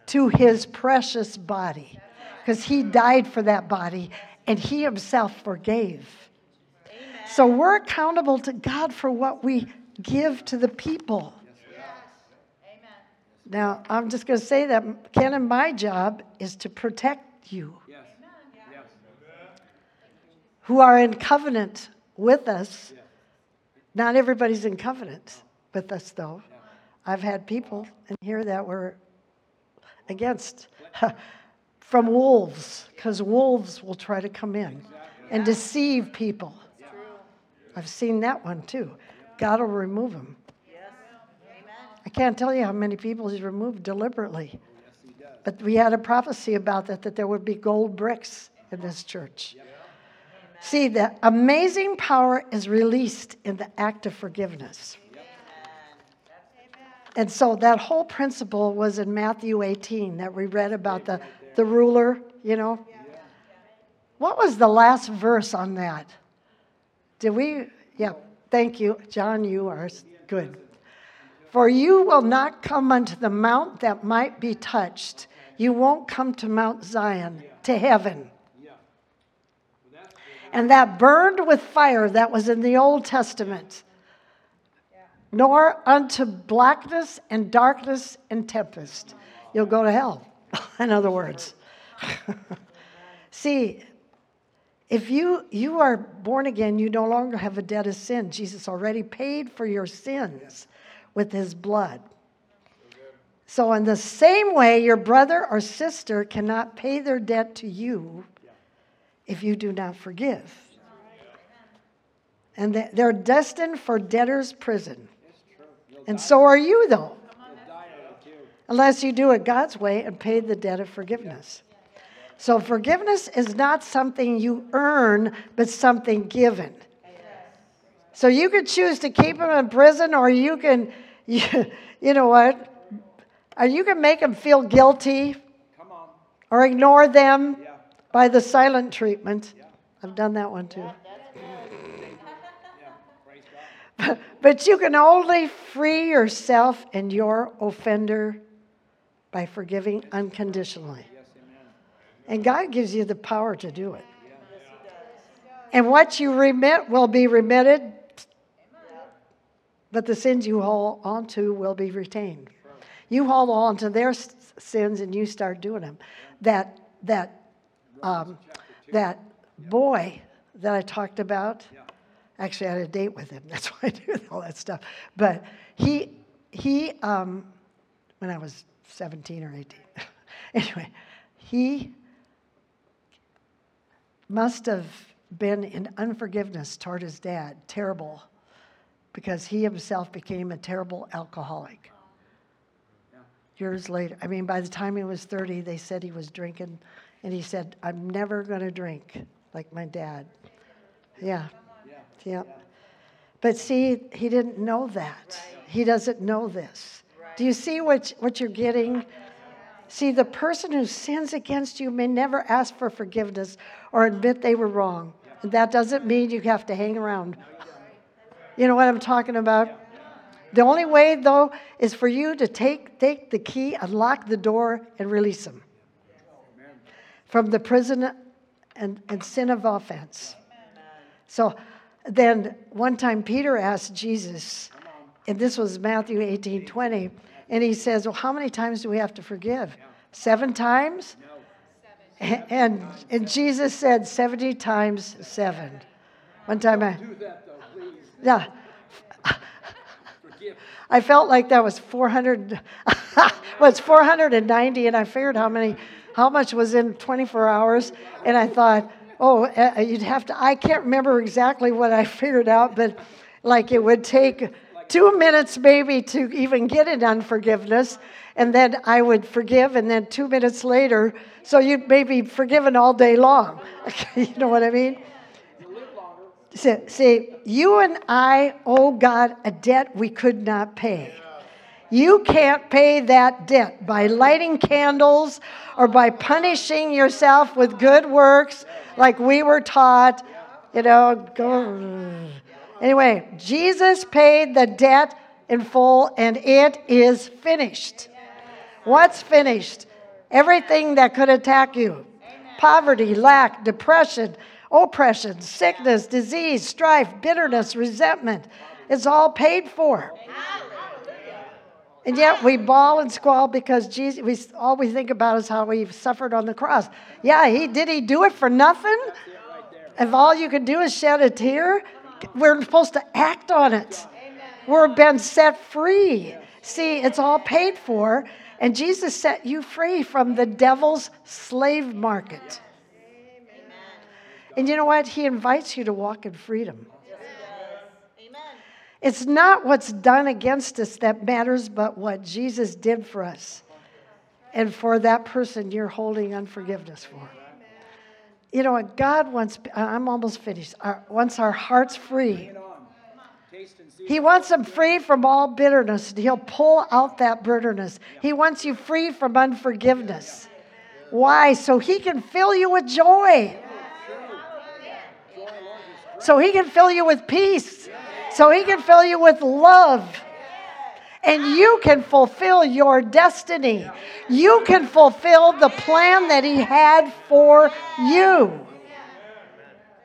to his precious body because he died for that body and he himself forgave. So we're accountable to God for what we give to the people. Now, I'm just going to say that Ken and my job is to protect you Yes. Yes. who are in covenant with us. Not everybody's in covenant with us, though. I've had people in here that were against from wolves, because wolves will try to come in and deceive people. I've seen that one too. God will remove them. Can't tell you how many people He's removed deliberately. Yes, he But we had a prophecy about that, that there would be gold bricks in this church. See, the amazing power is released in the act of forgiveness. And so that whole principle was in Matthew 18 that we read about the, the ruler, you know. what was the last verse on that? Did we? Yeah, thank you. John, you are good. For you will not come unto the mount that might be touched. You won't come to Mount Zion, to heaven. And that burned with fire that was in the Old Testament. Nor unto blackness and darkness and tempest. You'll go to hell, in other words. See, if you, you are born again, you no longer have a debt of sin. Jesus already paid for your sins with his blood. So, in the same way, your brother or sister cannot pay their debt to you if you do not forgive. And they- they're destined for debtor's prison. And so are you, though, unless you do it God's way and pay the debt of forgiveness. So, forgiveness is not something you earn, but something given. So, you could choose to keep them in prison, or you can, you, you know what? Or you can make them feel guilty Come on. or ignore them Yeah. by the silent treatment. I've done that one too. Yeah. But you can only free yourself and your offender by forgiving unconditionally. Yes. And God gives you the power to do it. And what you remit will be remitted, but the sins you hold on to will be retained. You hold on to their sins and you start doing them. That, that, um, that boy that I talked about, actually, I had a date with him. That's why I do all that stuff. But he, he um, when I was 17 or 18, anyway, he must have been in unforgiveness toward his dad, terrible, because he himself became a terrible alcoholic. Years later, I mean, by the time he was 30, they said he was drinking, and he said, I'm never going to drink like my dad. Yeah, Yeah. yeah. But see, he didn't know that. He doesn't know this. Do you see what, what you're getting? See, the person who sins against you may never ask for forgiveness or admit they were wrong. And that doesn't mean you have to hang around. You know what I'm talking about? The only way, though, is for you to take, take the key, unlock the door, and release them from the prison and, and sin of offense. So then one time Peter asked Jesus, and this was Matthew 18 20, and he says, Well, how many times do we have to forgive? Seven times? And, and Jesus said, 70 times seven. One time I, Do that though, please. Yeah. I felt like that was 400, was 490, and I figured how many, how much was in 24 hours, and I thought, oh, uh, you'd have to. I can't remember exactly what I figured out, but like it would take two minutes maybe to even get in unforgiveness, and then I would forgive, and then two minutes later, so you'd maybe forgiven all day long. you know what I mean? See, you and I owe God a debt we could not pay. You can't pay that debt by lighting candles or by punishing yourself with good works like we were taught. You know, go. Anyway, Jesus paid the debt in full and it is finished. What's finished? Everything that could attack you poverty, lack, depression, oppression, sickness, disease, strife, bitterness, resentment. It's all paid for. And yet we bawl and squall because Jesus, we, all we think about is how he suffered on the cross. Yeah, he did he do it for nothing? If all you can do is shed a tear, we're supposed to act on it. We're been set free. See, it's all paid for, and Jesus set you free from the devil's slave market. And you know what? He invites you to walk in freedom. Amen. It's not what's done against us that matters, but what Jesus did for us. And for that person you're holding unforgiveness for. You know what? God wants, I'm almost finished, our, wants our hearts free. Bring it on. Taste and see. He wants them free from all bitterness. He'll pull out that bitterness. He wants you free from unforgiveness. Why? So he can fill you with joy. So He can fill you with peace, so He can fill you with love. And you can fulfill your destiny. You can fulfill the plan that He had for you.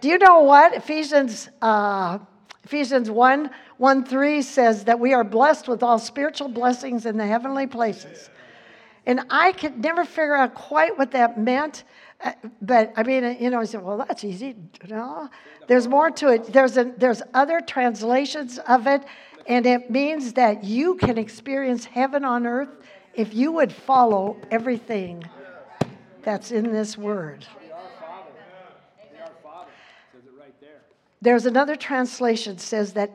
Do you know what? Ephesians, uh, Ephesians 1 1 3 says that we are blessed with all spiritual blessings in the heavenly places. And I could never figure out quite what that meant. Uh, But I mean, you know, I said, well, that's easy. No, there's more to it. There's, a, there's other translations of it, and it means that you can experience heaven on earth if you would follow everything that's in this word. There's another translation says that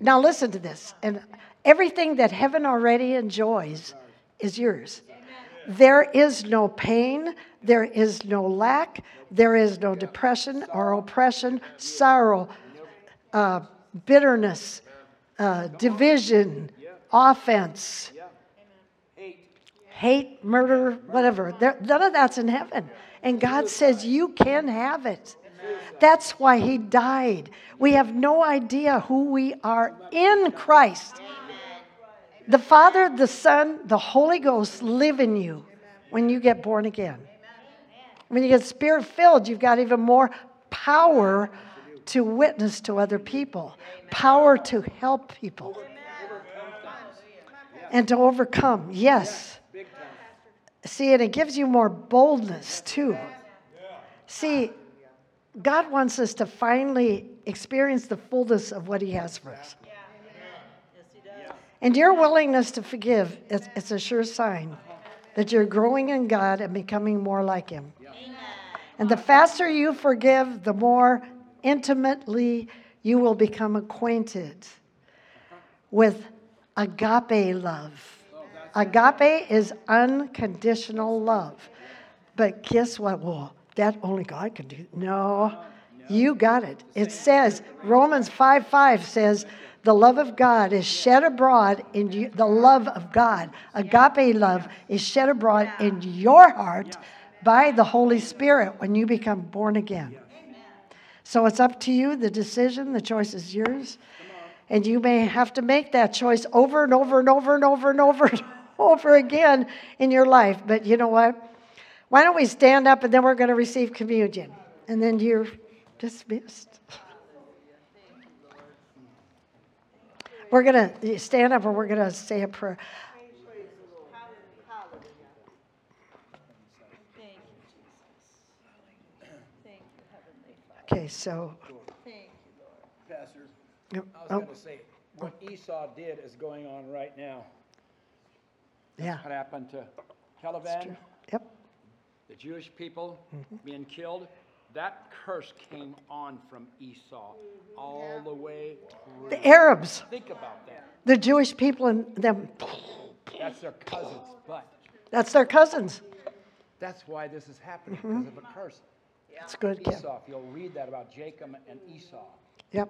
now listen to this and everything that heaven already enjoys is yours. There is no pain, there is no lack, there is no depression or oppression, sorrow, uh, bitterness, uh, division, offense, Hate. murder, whatever. There, none of that's in heaven. And God says you can have it. That's why He died. We have no idea who we are in Christ. The Father, the Son, the Holy Ghost live in you when you get born again. When you get spirit filled, you've got even more power to witness to other people, power to help people, and to overcome. Yes. See, and it gives you more boldness too. See, God wants us to finally experience the fullness of what He has for us. And your willingness to forgive, it's, it's a sure sign that you're growing in God and becoming more like Him. And the faster you forgive, the more intimately you will become acquainted with agape love. Agape is unconditional love. But guess what? Well, that only God can do. No, you got it. It says, Romans 5 5 says, the love of God is shed abroad in you. The love of God, agape love, is shed abroad in your heart by the Holy Spirit when you become born again. So it's up to you, the decision, the choice is yours. And you may have to make that choice over and over and over and over and over and over again in your life. But you know what? Why don't we stand up and then we're going to receive communion? And then you're dismissed. We're going to stand up and we're going to say a prayer. Thank you, Jesus. Thank you, Heavenly Father. Okay, so. Thank you, Lord. Pastor, I was Oh, going to say, what Esau did is going on right now. yeah. What happened to. Caliban, Yep. the Jewish people Mm-hmm. being killed? That curse came on from Esau all the way through. The Arabs, Think about that. the Jewish people, and them, That's their cousins, but that's their cousins. that's why this is happening Mm-hmm. because of a curse. That's good, Kim. Esau, if you'll read that about Jacob and Esau. Yep.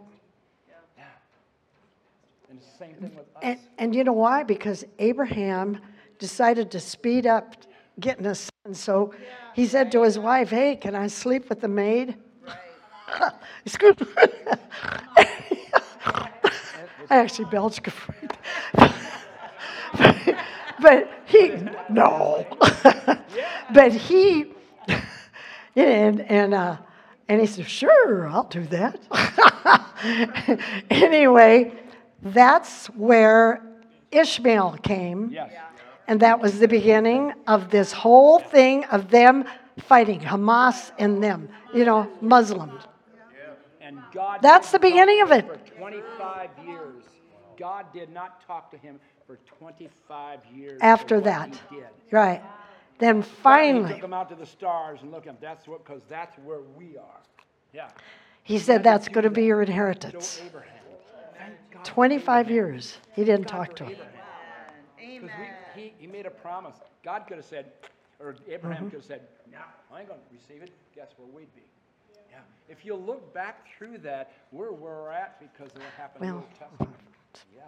Yeah. And the same thing with us. And, and you know why? Because Abraham decided to speed up getting a son. So he said to his wife, Hey, can I sleep with the maid? Me. I actually belched but he, no. but he, and, and, uh, and he said, Sure, I'll do that. anyway, that's where Ishmael came. Yes. And that was the beginning of this whole thing of them fighting, Hamas and them, you know, Muslims. And God. That's the beginning of it. For 25 years. God did not talk to him for 25 years. After that. Right. Then Finally, he took him out to the stars and look at That's what, because that's where we are. Yeah. he said, That's going to be your inheritance. Abraham. Thank God. 25 years, he didn't talk to him. Abraham. Because Amen. he, he made a promise. God could have said, or Abraham Mm-hmm. could have said, no, I ain't going to receive it. Guess where we'd be? Yeah. If you look back through that, we're where we're at because of what happened in the Well, Old Testament. Yeah.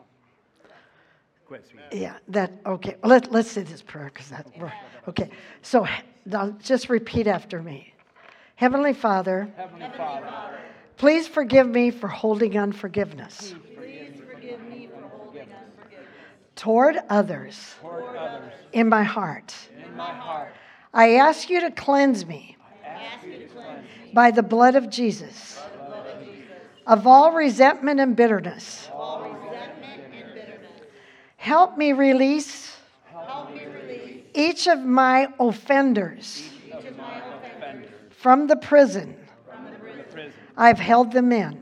Yeah, that, okay. Well, let, let's say this prayer because that, we're- okay. So now just repeat after me Heavenly Father, Heavenly Father, Please forgive me for holding unforgiveness Please forgive me for holding unforgiveness toward others toward others in my heart. in my heart. I ask you to cleanse me Ask you to cleanse me by the blood of Jesus of all resentment and bitterness. all resentment and bitterness. Help me release Help me release each of my offenders of my offenders from the prison from the prison Prison. I've held them in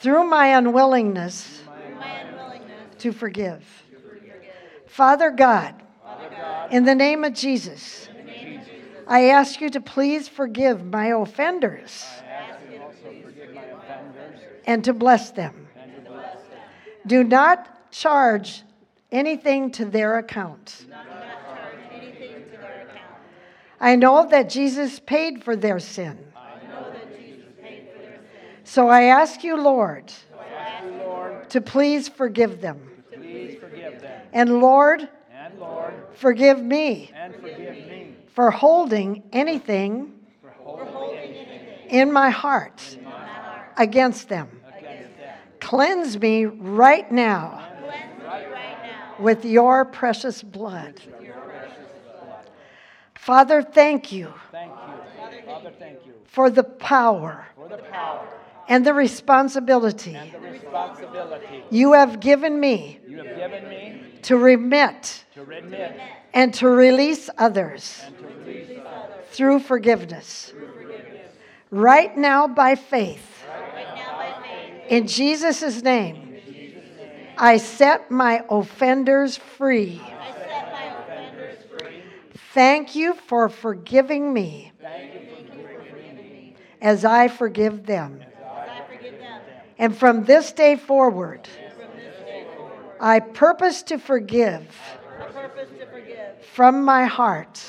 through my unwillingness through my to forgive. Father God, in the name of Jesus, I ask you to please forgive my offenders and to bless them. Do not charge anything to their account. I know that Jesus paid for their sin. So I ask you, Lord, to please forgive them. Please forgive them. And Lord, And Lord, forgive me and forgive me for holding anything for holding anything in my heart against them. against them. Cleanse me right now Cleanse me right now with your precious blood. Father, thank you Thank you. Father, thank you for the power for the power and the responsibility and the responsibility you have given me you have given me to remit to remit and to release others to release others through forgiveness. Right now, by faith, right now by faith. in Jesus' name, I set my offenders free. I set my offenders free. Thank you for forgiving me as I I forgive them. And from this day forward, I purpose to forgive I purpose to forgive from my heart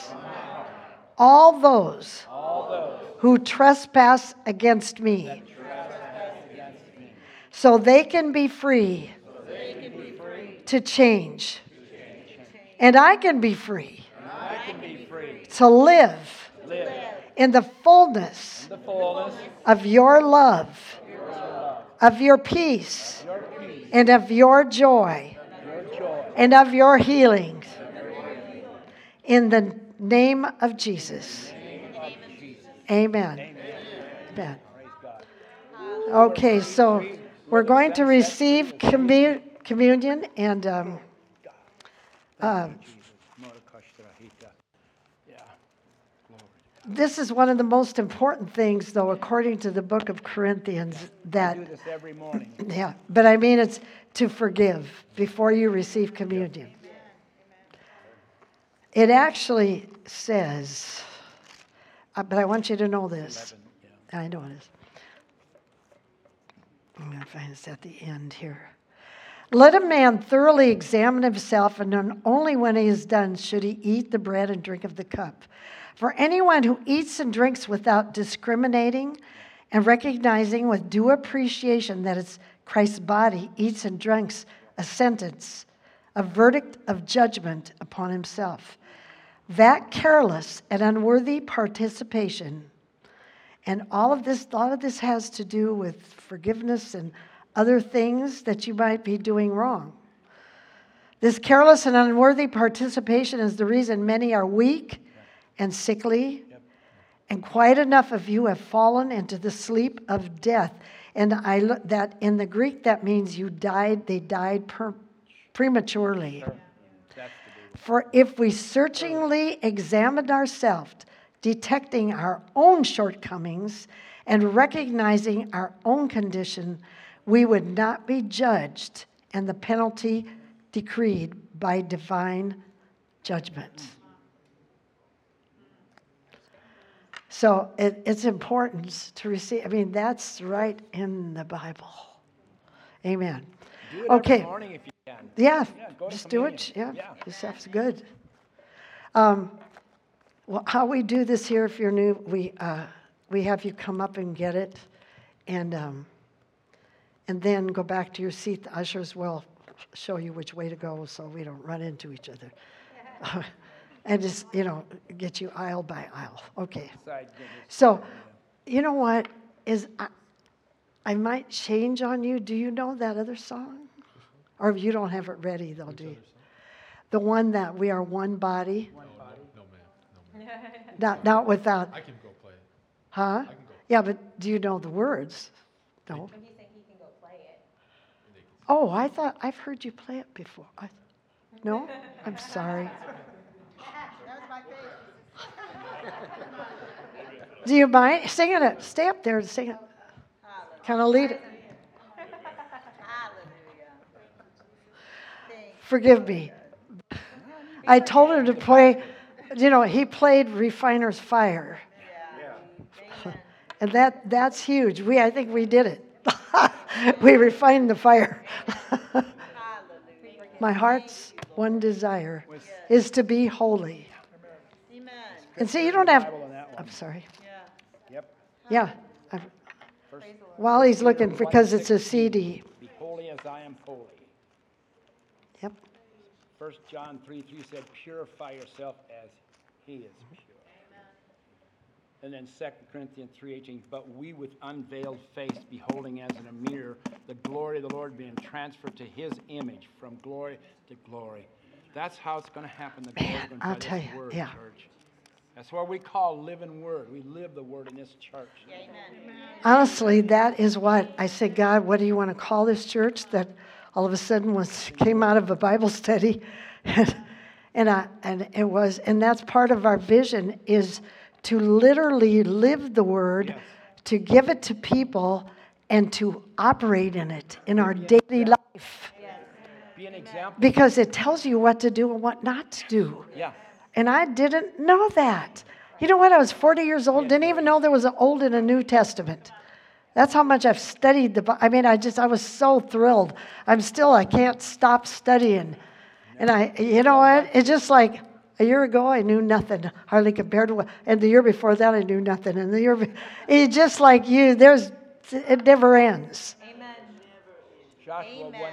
all those all those who trespass against me so they can be free to change. And I can be free I can be free. to live Live in the fullness in the fullness of your love, of your peace, and of your joy, and of your healing. In the name of Jesus. Amen. Amen. Okay, so we're going to receive commu- communion and um, uh, Yeah. This is one of the most important things, though, according to the book of Corinthians, that, do this every morning. yeah, but I mean, it's to forgive before you receive communion. It actually says, uh, but I want you to know this. I know it is. I'm going to find this at the end here. Let a man thoroughly examine himself, and then only when he is done should he eat the bread and drink of the cup. For anyone who eats and drinks without discriminating and recognizing with due appreciation that it's Christ's body eats and drinks a sentence, a verdict of judgment upon himself. That careless and unworthy participation and all of this, a lot of this has to do with forgiveness and other things that you might be doing wrong. This careless and unworthy participation is the reason many are weak and sickly, and quite enough of you have fallen into the sleep of death. And I look that in the Greek that means you died. They died per, prematurely. For if we searchingly examined ourselves, detecting our own shortcomings and recognizing our own condition, we would not be judged and the penalty decreed by divine judgment. So it, it's important to receive, I mean, that's right in the Bible. Amen. Do it Okay. morning if you can. Yeah, Yeah, just do it. Yeah, Yeah. this stuff's good. Um, well, how we do this here, if you're new, we uh, we have you come up and get it, and um, and then go back to your seat. The ushers will show you which way to go, so we don't run into each other, and just you know get you aisle by aisle. Okay. So, you know what? is, I, I might change on you. Do you know that other song? Or if you don't have it ready though, do you? The one that we are one body, One body. No, ma'am, no, ma'am. not, not without, I can go play it. huh? I can go. Yeah, but do you know the words? No? He's saying he can go play it. Oh, I thought, I've heard you play it before. I, no? I'm sorry. Do you mind singing it? Stay up there and sing it. Kind of lead it. Forgive me. I told him to play, you know, he played Refiner's Fire. And that, that's huge. We, I think we did it. we refined the fire. My heart's one desire is to be holy. And see, you don't have. I'm sorry. Yeah. I- First, While he's looking, because it's a CD. Be holy as I am holy. Yep. First John 3 3 said, purify yourself as he is pure. And then 2 Corinthians 3.18, but we with unveiled face, beholding as in a mirror the glory of the Lord being transferred to his image from glory to glory. That's how it's going to happen. The glory Man, going I'll tell this you, word, yeah. church. That's what we call living word. We live the word in this church. Amen. Honestly, that is what I said, God, what do you want to call this church that all of a sudden was came out of a Bible study? And, and, I, and it was, and that's part of our vision is to literally live the word, Yes. to give it to people, and to operate in it in our daily life. Be an example. Because it tells you what to do and what not to do. Yeah. And I didn't know that. You know what? I was 40 years old, didn't even know there was an Old and a New Testament. That's how much I've studied the I mean, I just, I was so thrilled. I'm still, I can't stop studying. And I, you know what? It's just like a year ago, I knew nothing, hardly compared to what, and the year before that, I knew nothing. And the year, be- it's just like you, there's, it never ends. Amen.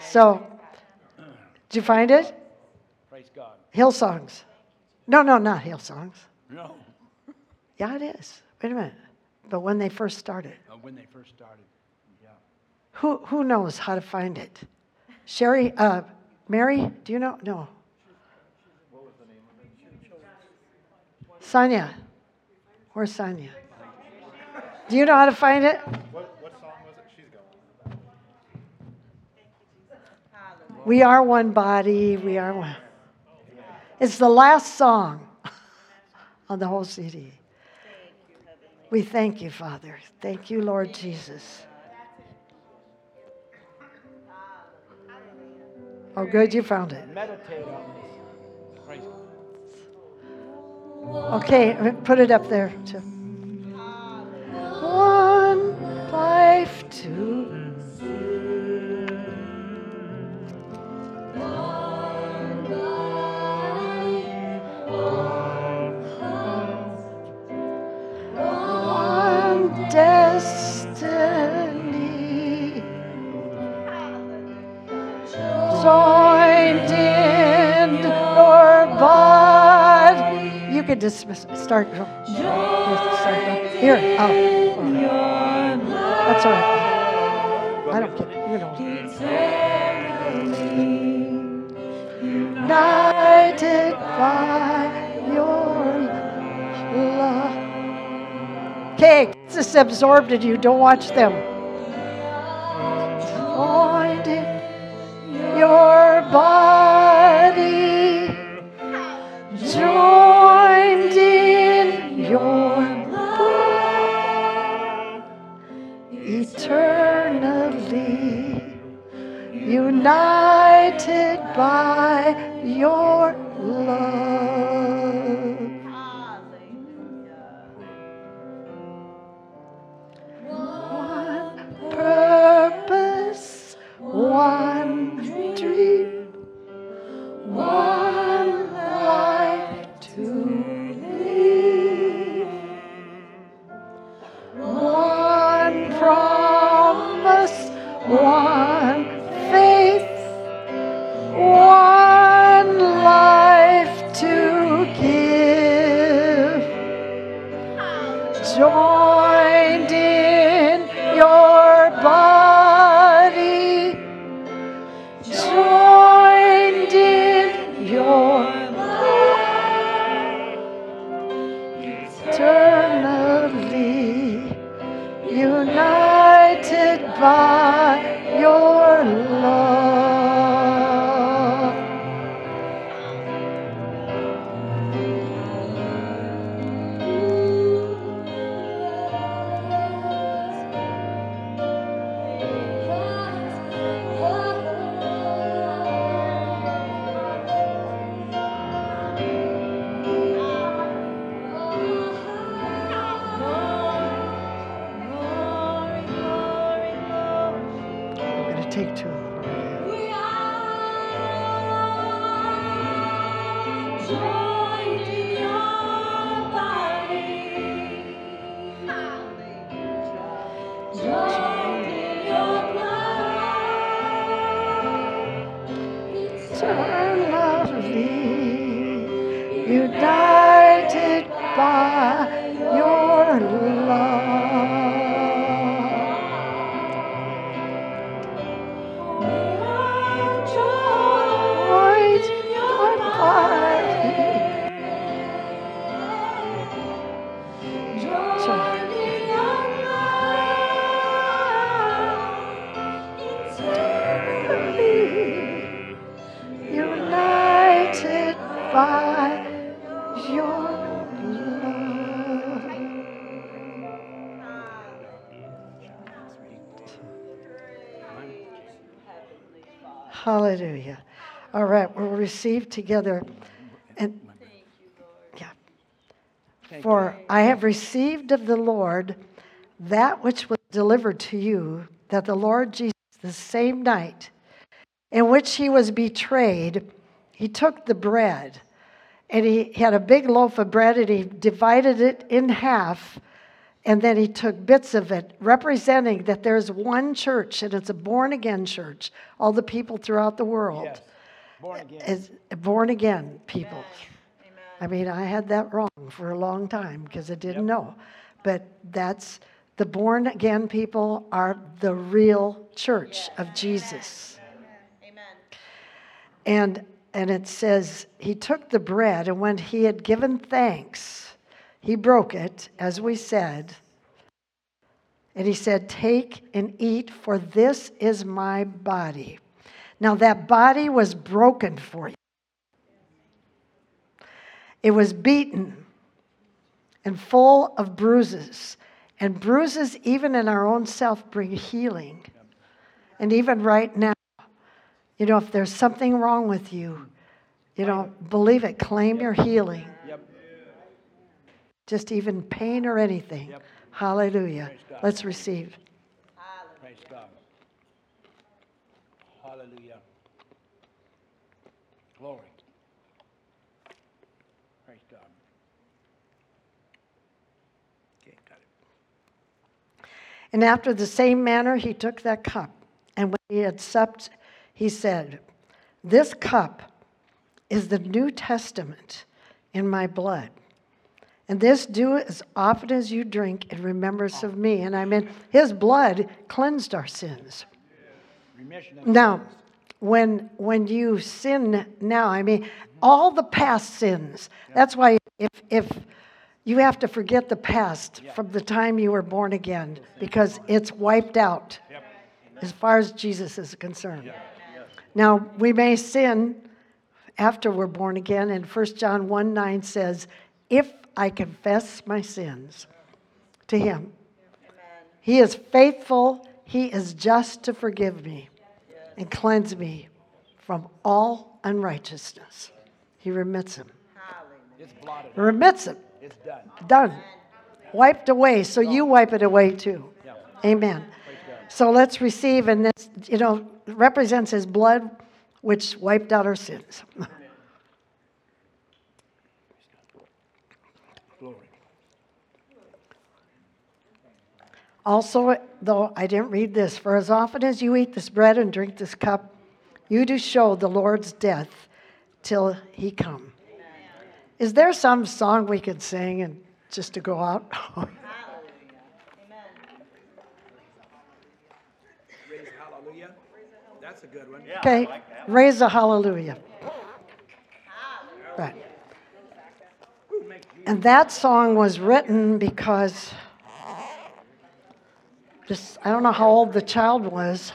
So, did you find it? Praise God. Hillsongs. No, no, not Hillsongs. No. Yeah, it is. Wait a minute. But when they first started, Uh, when they first started. Yeah. who, who knows how to find it? Sherry, uh, Mary, do you know? No. What was the name of it? Sonia. Where's Sonia? Do you know how to find it? What, what song was it? She's going. We are one body. We are one. It's the last song on the whole CD. We thank you, Father. Thank you, Lord Jesus. Oh, good, you found it. Okay, put it up there. Too. One life to could dismiss, start. Oh, yes, start Here, oh, that's all right. I don't care. You know. United by your love. Okay, just absorbed in you. Don't watch them. In your body, joined Hallelujah. All right, we'll receive together. And yeah. For I have received of the Lord that which was delivered to you, that the Lord Jesus, the same night in which he was betrayed, he took the bread and he had a big loaf of bread and he divided it in half and then he took bits of it representing that there's one church and it's a born again church all the people throughout the world. Yes. Born again. is born again people. I mean i had that wrong for a long time because i didn't know. But that's the born again people are the real church of jesus. Amen. and and it says he took the bread and when he had given thanks he broke it as we said and he said take and eat for this is my body. Now that body was broken for you. It was beaten and full of bruises and bruises even in our own self bring healing. And even right now you know, if there's something wrong with you, you know, believe it, claim your healing. Just even pain or anything. Yep. Hallelujah. Let's receive. Praise God. Hallelujah. Glory. Praise God. Okay, got it. And after the same manner, he took that cup. And when he had supped, he said, This cup is the New Testament in my blood. And this do as often as you drink in remembrance of me. And I mean, his blood cleansed our sins. Now, when when you sin now, I mean, all the past sins. That's why if if you have to forget the past from the time you were born again, because it's wiped out as far as Jesus is concerned. Now, we may sin after we're born again, and 1 John 1 9 says, If I confess my sins to him, he is faithful, he is just to forgive me and cleanse me from all unrighteousness. He remits them. It's blotted. Remits them. It's done. Done. Wiped away. So you wipe it away too. Yeah. Amen. So let's receive, and this, you know, represents his blood, which wiped out our sins. Also, though I didn't read this, for as often as you eat this bread and drink this cup, you do show the Lord's death till he come. Is there some song we could sing and just to go out? Raise a hallelujah. That's a good one. okay, raise a hallelujah. Right. Who makes? And that song was written because just I don't know how old the child was,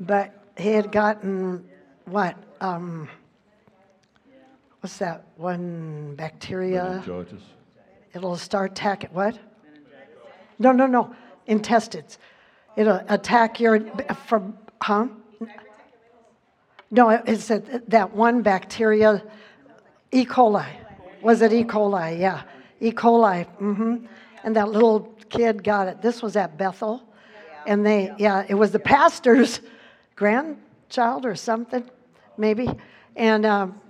but he had gotten what? Um, what's that one bacteria? Meningitis. It'll start attack what? No, no, no. Intestines. It'll attack your from huh? No, it- it's that that one bacteria, E. coli. Was it E. coli? Yeah, E. coli. hmm And that little kid got it. This was at Bethel, And they, yeah, it was the pastor's grandchild or something, maybe. And um,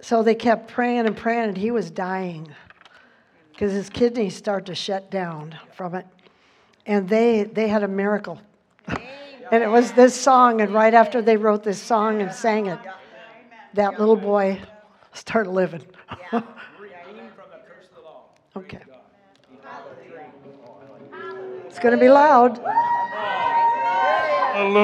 so they kept praying and praying, and he was dying because his kidneys start to shut down from it. And they, they had a miracle. and it was this song, and right after they wrote this song and sang it, that little boy started living. Redeemed from the curse of the law. okay. It's going to be loud. Hallelujah.